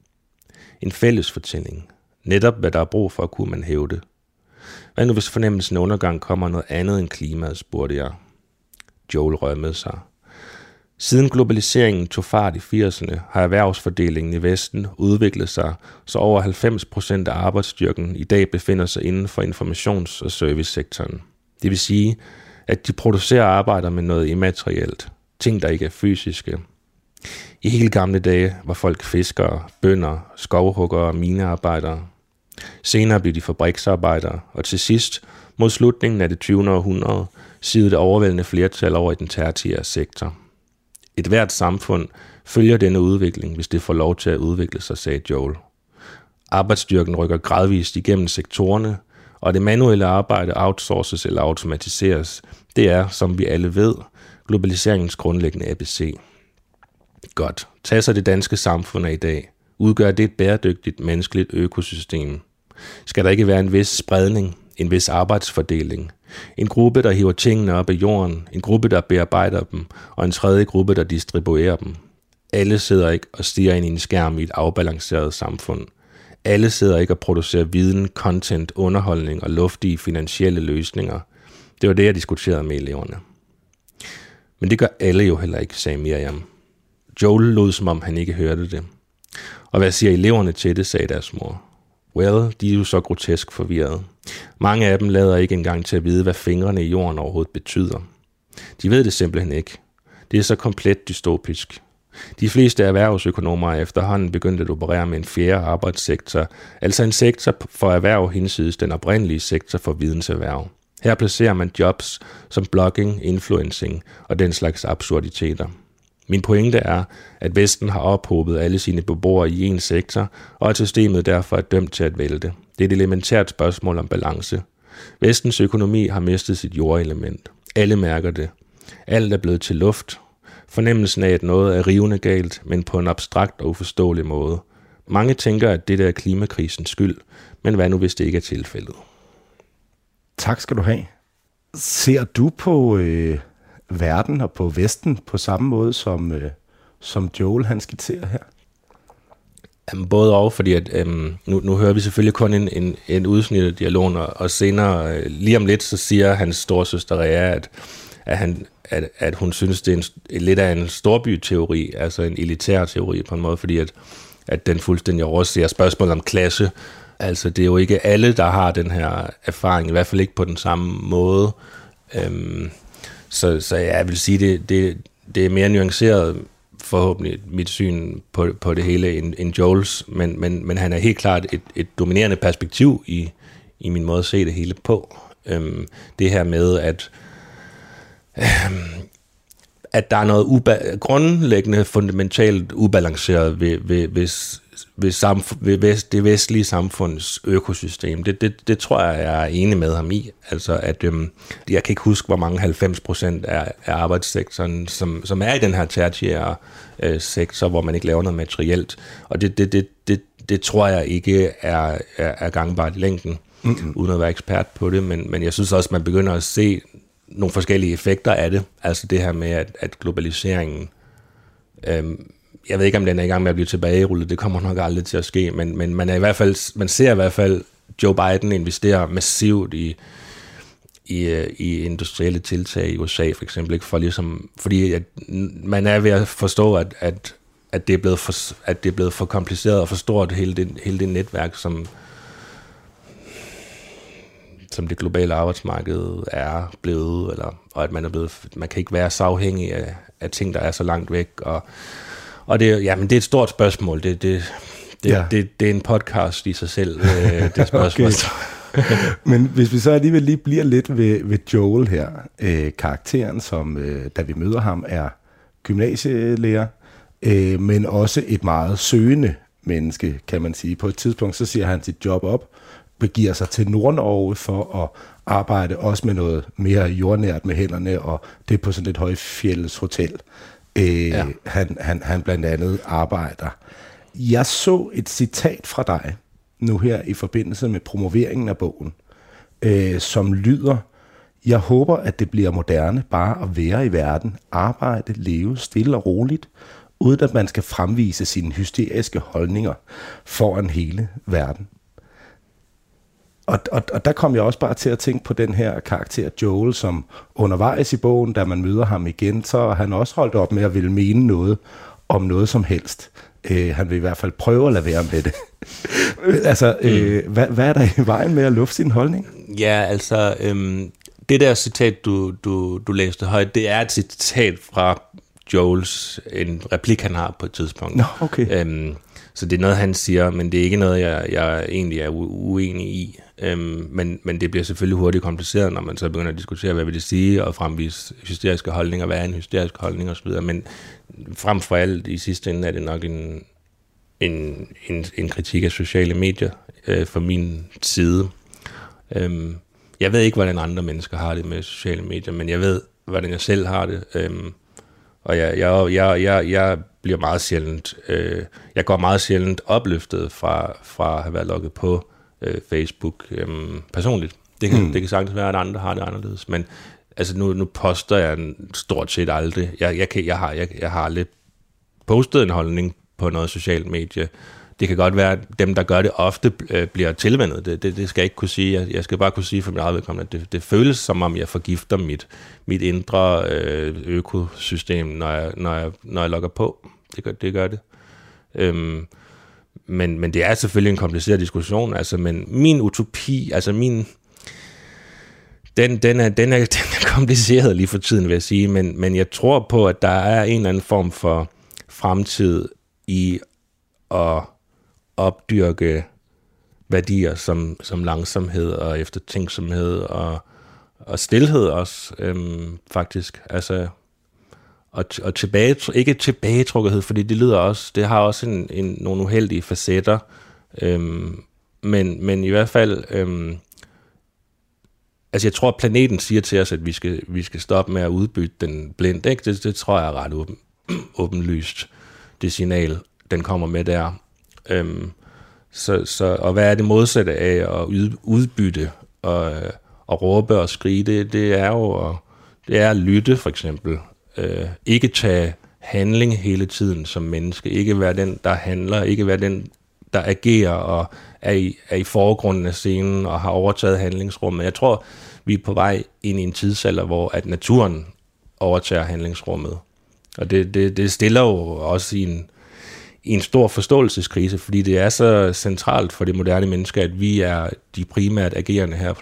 En fælles fortælling. Netop hvad der er brug for, kunne man hæve det. Hvad nu hvis fornemmelsen af undergang kommer noget andet end klimaet, spurgte jeg. Joel rømmede sig. Siden globaliseringen tog fart i 80'erne, har erhvervsfordelingen i Vesten udviklet sig, så over 90% af arbejdsstyrken i dag befinder sig inden for informations- og servicesektoren. Det vil sige, at de producerer arbejder med noget immaterielt, ting der ikke er fysiske. I hele gamle dage var folk fiskere, bønder, skovhuggere og minearbejdere. Senere blev de fabriksarbejdere, og til sidst, mod slutningen af det 20. århundrede, sidede det overvældende flertal over i den tertiære sektor. Et hvert samfund følger denne udvikling, hvis det får lov til at udvikle sig, sagde Joel. Arbejdsstyrken rykker gradvist igennem sektorerne, og det manuelle arbejde outsources eller automatiseres. Det er, som vi alle ved, globaliseringens grundlæggende ABC. Godt. Tag så det danske samfund af i dag. Udgør det et bæredygtigt menneskeligt økosystem? Skal der ikke være en vis spredning, en vis arbejdsfordeling? En gruppe, der hiver tingene op af jorden, en gruppe, der bearbejder dem, og en tredje gruppe, der distribuerer dem. Alle sidder ikke og stiger ind i en skærm i et afbalanceret samfund. Alle sidder ikke og producerer viden, content, underholdning og luftige finansielle løsninger. Det var det, jeg diskuterede med eleverne. Men det gør alle jo heller ikke, sagde Miriam. Joel lod som om han ikke hørte det. Og hvad siger eleverne til det, sagde deres mor. Well, de er jo så grotesk forvirrede. Mange af dem lader ikke engang til at vide, hvad fingrene i jorden overhovedet betyder. De ved det simpelthen ikke. Det er så komplet dystopisk. De fleste erhvervsøkonomer er efterhånden begyndt at operere med en fjerde arbejdssektor, altså en sektor for erhverv hinsides den oprindelige sektor for videnserhverv. Her placerer man jobs som blogging, influencing og den slags absurditeter. Min pointe er, at Vesten har ophobet alle sine beboere i en sektor, og at systemet derfor er dømt til at vælte. Det er et elementært spørgsmål om balance. Vestens økonomi har mistet sit jordelement. Alle mærker det. Alt er blevet til luft. Fornemmelsen af, at noget er rivende galt, men på en abstrakt og uforståelig måde. Mange tænker, at det der er klimakrisens skyld, men hvad nu, hvis det ikke er tilfældet? Tak skal du have. Ser du på øh, verden og på Vesten på samme måde, som, øh, som Joel han skitserer her? Jamen, både og, fordi at, øhm, nu, nu hører vi selvfølgelig kun en, en, en udsnit af dialogen, og, og senere, øh, lige om lidt, så siger hans storsøster Rea, at, at han at, at hun synes, det er en, lidt af en storbyteori, altså en elitær teori på en måde, fordi at, at den fuldstændig overser spørgsmålet om klasse. Altså, det er jo ikke alle, der har den her erfaring, i hvert fald ikke på den samme måde. Øhm, så, så jeg vil sige, det, det, det er mere nuanceret forhåbentlig mit syn på, på det hele end, end Joels, men, men, men han er helt klart et, et dominerende perspektiv i, i min måde at se det hele på. Øhm, det her med, at øhm, at der er noget uba- grundlæggende, fundamentalt ubalanceret ved, ved, ved, ved, samf- ved det vestlige samfunds økosystem. Det, det, det tror jeg, jeg er enig med ham i. Altså, at øhm, jeg kan ikke huske, hvor mange 90 procent af, af arbejdssektoren, som, som er i den her tertiære øh, sektor, hvor man ikke laver noget materielt. Og det, det, det, det, det tror jeg ikke er, er, er gangbart i længden, mm-hmm. uden at være ekspert på det. Men, men jeg synes også, man begynder at se nogle forskellige effekter af det. Altså det her med, at, at globaliseringen, øhm, jeg ved ikke, om den er i gang med at blive tilbagerullet, det kommer nok aldrig til at ske, men, men man, er i hvert fald, man ser i hvert fald Joe Biden investere massivt i, i, øh, i industrielle tiltag i USA for eksempel, ikke? For ligesom, fordi at man er ved at forstå, at, at, at, det er blevet for, at det er blevet for kompliceret og for stort, hele det, hele det netværk, som, som det globale arbejdsmarked er blevet, eller, og at man er blevet, man kan ikke være så afhængig af, af ting, der er så langt væk. Og, og det, jamen, det er et stort spørgsmål. Det, det, det, ja. det, det er en podcast i sig selv, øh, det spørgsmål. Men hvis vi så alligevel lige bliver lidt ved, ved Joel her, øh, karakteren, som øh, da vi møder ham, er gymnasielærer, øh, men også et meget søgende menneske, kan man sige. På et tidspunkt, så siger han sit job op, begiver sig til Nordnorge for at arbejde også med noget mere jordnært med hænderne, og det er på sådan et højfjældes hotel, øh, ja. han, han, han blandt andet arbejder. Jeg så et citat fra dig nu her i forbindelse med promoveringen af bogen, øh, som lyder, jeg håber, at det bliver moderne bare at være i verden, arbejde, leve stille og roligt, uden at man skal fremvise sine hysteriske holdninger foran hele verden. Og, og, og der kom jeg også bare til at tænke på den her karakter Joel, som undervejs i bogen, da man møder ham igen, så har han også holdt op med at ville mene noget om noget som helst. Øh, han vil i hvert fald prøve at lade være med det. altså, øh, mm. hvad, hvad er der i vejen med at lufte sin holdning? Ja, altså, øhm, det der citat, du, du, du læste højt, det er et citat fra Joels, en replik, han har på et tidspunkt. Nå, okay. Øhm, så det er noget, han siger, men det er ikke noget, jeg, jeg egentlig er uenig i. Øhm, men, men det bliver selvfølgelig hurtigt kompliceret, når man så begynder at diskutere, hvad vil det sige, og fremvise hysteriske holdninger, hvad er en hysterisk holdning osv. Men frem for alt i sidste ende er det nok en, en, en, en kritik af sociale medier øh, fra min side. Øhm, jeg ved ikke, hvordan andre mennesker har det med sociale medier, men jeg ved, hvordan jeg selv har det. Øhm, og jeg, jeg, jeg, jeg, jeg bliver meget sjældent, øh, jeg går meget sjældent opløftet fra, fra at have været lukket på øh, Facebook øh, personligt. Det kan, mm. det kan sagtens være, at andre har det anderledes, men altså nu, nu poster jeg stort set aldrig. Jeg, jeg, kan, jeg, har, jeg, jeg har aldrig postet en holdning på noget socialt medie. Det kan godt være, at dem, der gør det ofte, øh, bliver tilvendet. Det, det, det skal jeg ikke kunne sige. Jeg, jeg skal bare kunne sige for mit eget vedkommende, at det, det føles som om, jeg forgifter mit, mit indre øh, økosystem, når jeg, når, jeg, når jeg logger på. Det gør det. Gør det. Øhm, men, men det er selvfølgelig en kompliceret diskussion, altså, men min utopi, altså min, den, den, er, den, er, den er kompliceret lige for tiden, vil jeg sige, men, men jeg tror på, at der er en eller anden form for fremtid i at opdyrke værdier som, som langsomhed og eftertænksomhed og, og stillhed også, øhm, faktisk. Altså, og, og tilbage, ikke tilbagetrukkethed, fordi det lyder også, det har også en, en, nogle uheldige facetter, øhm, men, men i hvert fald, øhm, altså jeg tror, at planeten siger til os, at vi skal, vi skal stoppe med at udbytte den blindt, ikke? Det, det tror jeg er ret åben, åbenlyst, det signal, den kommer med der. Øhm, så, så, og hvad er det modsatte af at udbytte og, øh, og råbe og skrige? Det, det er jo at, det er at lytte, for eksempel øh, ikke tage handling hele tiden som menneske, ikke være den, der handler, ikke være den, der agerer og er i, er i forgrunden af scenen og har overtaget handlingsrummet. Jeg tror, vi er på vej ind i en tidsalder, hvor at naturen overtager handlingsrummet. Og det, det, det stiller jo også i en, i en stor forståelseskrise, fordi det er så centralt for det moderne menneske, at vi er de primært agerende her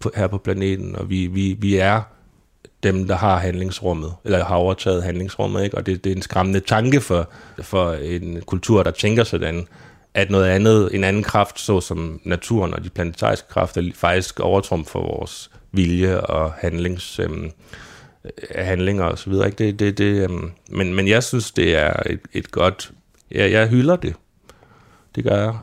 på, her på planeten, og vi, vi, vi er dem, der har handlingsrummet, eller har overtaget handlingsrummet, ikke? og det, det er en skræmmende tanke for, for en kultur, der tænker sådan, at noget andet, en anden kraft, såsom naturen og de planetariske kræfter, faktisk overtrum for vores vilje og handlings, øhm, handlinger og så videre. Ikke? Det, det, det, øhm, men, men jeg synes, det er et, et godt... Ja, jeg hylder det. Det gør jeg.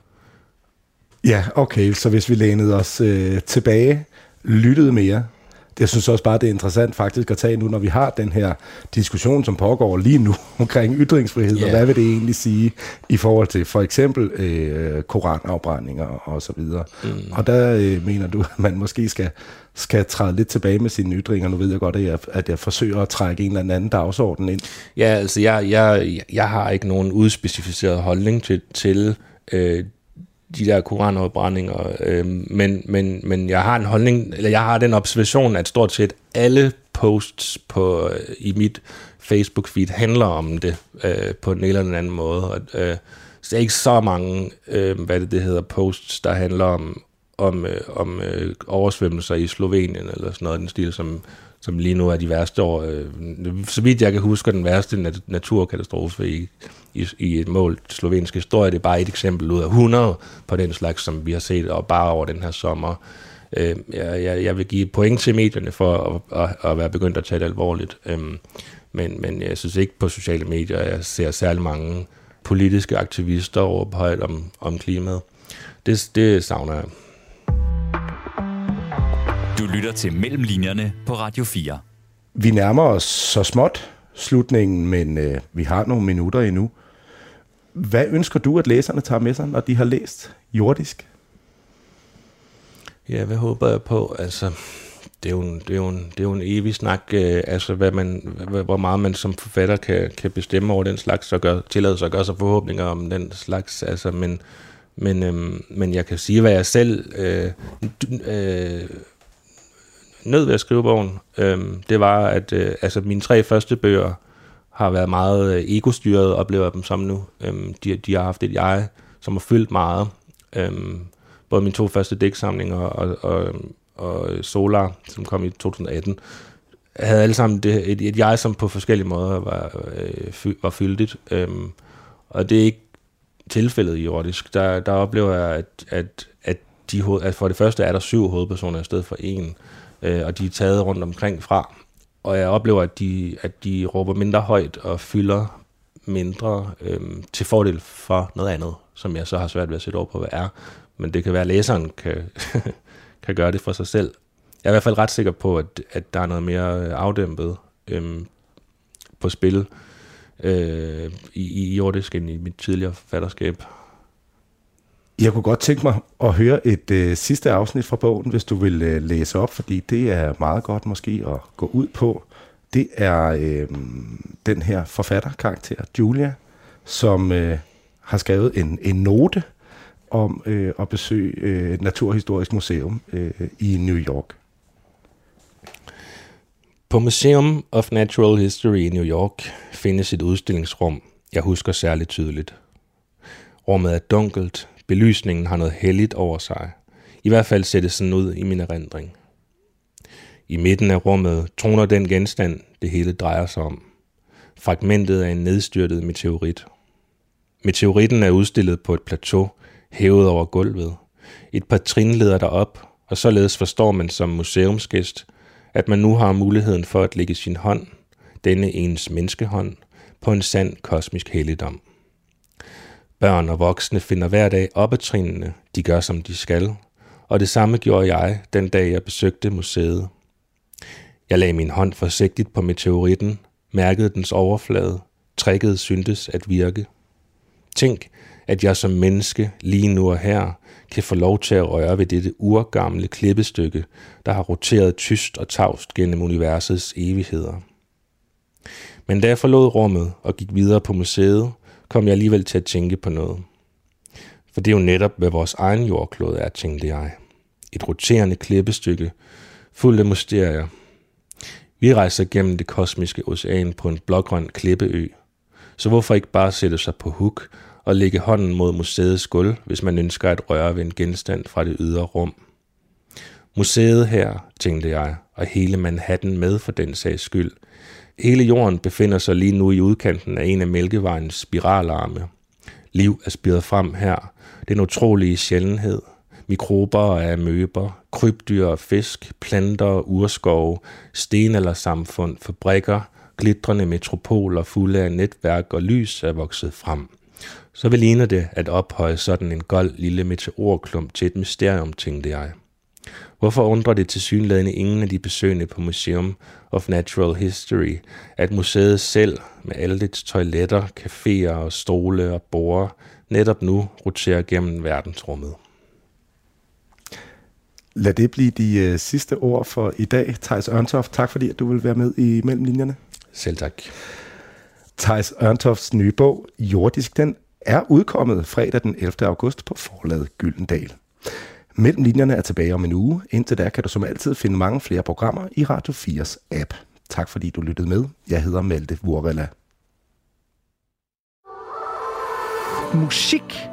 Ja, okay, så hvis vi lænede os øh, tilbage, lyttede mere, jeg synes også bare, det er interessant faktisk at tage nu, når vi har den her diskussion, som pågår lige nu omkring ytringsfrihed, yeah. og hvad vil det egentlig sige i forhold til for eksempel øh, koranafbrændinger og så videre. Mm. Og der øh, mener du, at man måske skal, skal træde lidt tilbage med sine ytringer. Nu ved jeg godt, at jeg, at jeg forsøger at trække en eller anden dagsorden ind. Ja, altså jeg, jeg, jeg har ikke nogen udspecificeret holdning til, til øh, de der koranopbrændinger, øh, men, men, men jeg har en holdning, eller jeg har den observation, at stort set alle posts på, øh, i mit Facebook-feed handler om det øh, på en eller anden måde. Og, øh, så der er ikke så mange, øh, hvad det, det hedder, posts, der handler om, om, øh, om øh, oversvømmelser i Slovenien, eller sådan noget den stil, som, som lige nu er de værste år. Øh, så vidt jeg kan huske, den værste nat- naturkatastrofe i, i, i et mål slovensk historie. Det er bare et eksempel ud af 100 på den slags, som vi har set og bare over den her sommer. Øh, jeg, jeg, jeg vil give point til medierne for at, at, at være begyndt at tage det alvorligt. Øh, men, men jeg synes ikke på sociale medier, jeg ser særlig mange politiske aktivister råbe højt om, om klimaet. Det, det savner jeg. Du lytter til Mellemlinjerne på Radio 4. Vi nærmer os så småt slutningen, men øh, vi har nogle minutter endnu. Hvad ønsker du, at læserne tager med sig, når de har læst jordisk? Ja, hvad håber jeg på? Altså, det er jo en, det er jo en, det er jo en evig snak, øh, altså hvad man, hvor meget man som forfatter kan, kan bestemme over den slags, og gør, tillade sig at gøre sig forhåbninger om den slags, altså, men, men, øhm, men jeg kan sige, hvad jeg selv øh, øh, nød ved at skrive bogen, øhm, det var, at øh, altså mine tre første bøger har været meget øh, egostyret, oplever jeg dem som nu. Øhm, de, de har haft et jeg, som har fyldt meget. Øhm, både mine to første dæksamlinger og, og, og Solar, som kom i 2018, havde alle sammen det, et, et jeg, som på forskellige måder var, øh, var fyldigt. Øhm, og det er ikke tilfældet i jordisk. Der, der oplever jeg, at, at, at, de, at for det første er der syv hovedpersoner i stedet for en øh, og de er taget rundt omkring fra. Og jeg oplever, at de, at de råber mindre højt og fylder mindre øh, til fordel for noget andet, som jeg så har svært ved at sætte over på, hvad er. Men det kan være, at læseren kan, kan gøre det for sig selv. Jeg er i hvert fald ret sikker på, at, at der er noget mere øh, afdæmpet øh, på spil øh, i, i jordisk end i mit tidligere forfatterskab. Jeg kunne godt tænke mig at høre et øh, sidste afsnit fra bogen, hvis du vil øh, læse op, fordi det er meget godt måske at gå ud på. Det er øh, den her forfatterkarakter, Julia, som øh, har skrevet en, en note om øh, at besøge øh, naturhistorisk museum øh, i New York. På Museum of Natural History i New York findes et udstillingsrum, jeg husker særligt tydeligt. Rummet er dunkelt, Belysningen har noget helligt over sig. I hvert fald ser det sådan ud i min erindring. I midten af rummet troner den genstand, det hele drejer sig om. Fragmentet af en nedstyrtet meteorit. Meteoritten er udstillet på et plateau, hævet over gulvet. Et par trin leder derop, og således forstår man som museumsgæst, at man nu har muligheden for at lægge sin hånd, denne ens menneskehånd, på en sand kosmisk helligdom. Børn og voksne finder hver dag op ad trinene, de gør som de skal, og det samme gjorde jeg den dag jeg besøgte museet. Jeg lagde min hånd forsigtigt på meteoritten, mærkede dens overflade, trækket syntes at virke. Tænk, at jeg som menneske lige nu og her kan få lov til at røre ved dette urgamle klippestykke, der har roteret tyst og tavst gennem universets evigheder. Men da jeg forlod rummet og gik videre på museet, kom jeg alligevel til at tænke på noget. For det er jo netop, hvad vores egen jordklode er, tænkte jeg. Et roterende klippestykke, fuldt af mysterier. Vi rejser gennem det kosmiske ocean på en blågrøn klippeø. Så hvorfor ikke bare sætte sig på hook og lægge hånden mod museets gulv, hvis man ønsker at røre ved en genstand fra det ydre rum? Museet her, tænkte jeg, og hele Manhattan med for den sags skyld. Hele jorden befinder sig lige nu i udkanten af en af Mælkevejens spiralarme. Liv er spiret frem her. Det er utrolig sjældenhed. Mikrober og amøber, krybdyr og fisk, planter, urskove, samfund, fabrikker, glitrende metropoler fulde af netværk og lys er vokset frem. Så vil ligner det at ophøje sådan en gold lille meteorklump til et mysterium, tænkte jeg. Hvorfor undrer det til synlædende ingen af de besøgende på Museum of Natural History, at museet selv med alle dets toiletter, caféer og stole og borer netop nu roterer gennem verdensrummet? Lad det blive de uh, sidste ord for i dag. Thijs Ørntoft, tak fordi at du vil være med i Mellemlinjerne. Selv tak. Thijs Ørntofts nye bog, Jordisk, den er udkommet fredag den 11. august på forlaget Gyldendal. Mellem linjerne er tilbage om en uge. Indtil da kan du som altid finde mange flere programmer i Radio 4's app. Tak fordi du lyttede med. Jeg hedder Malte Vorella. Musik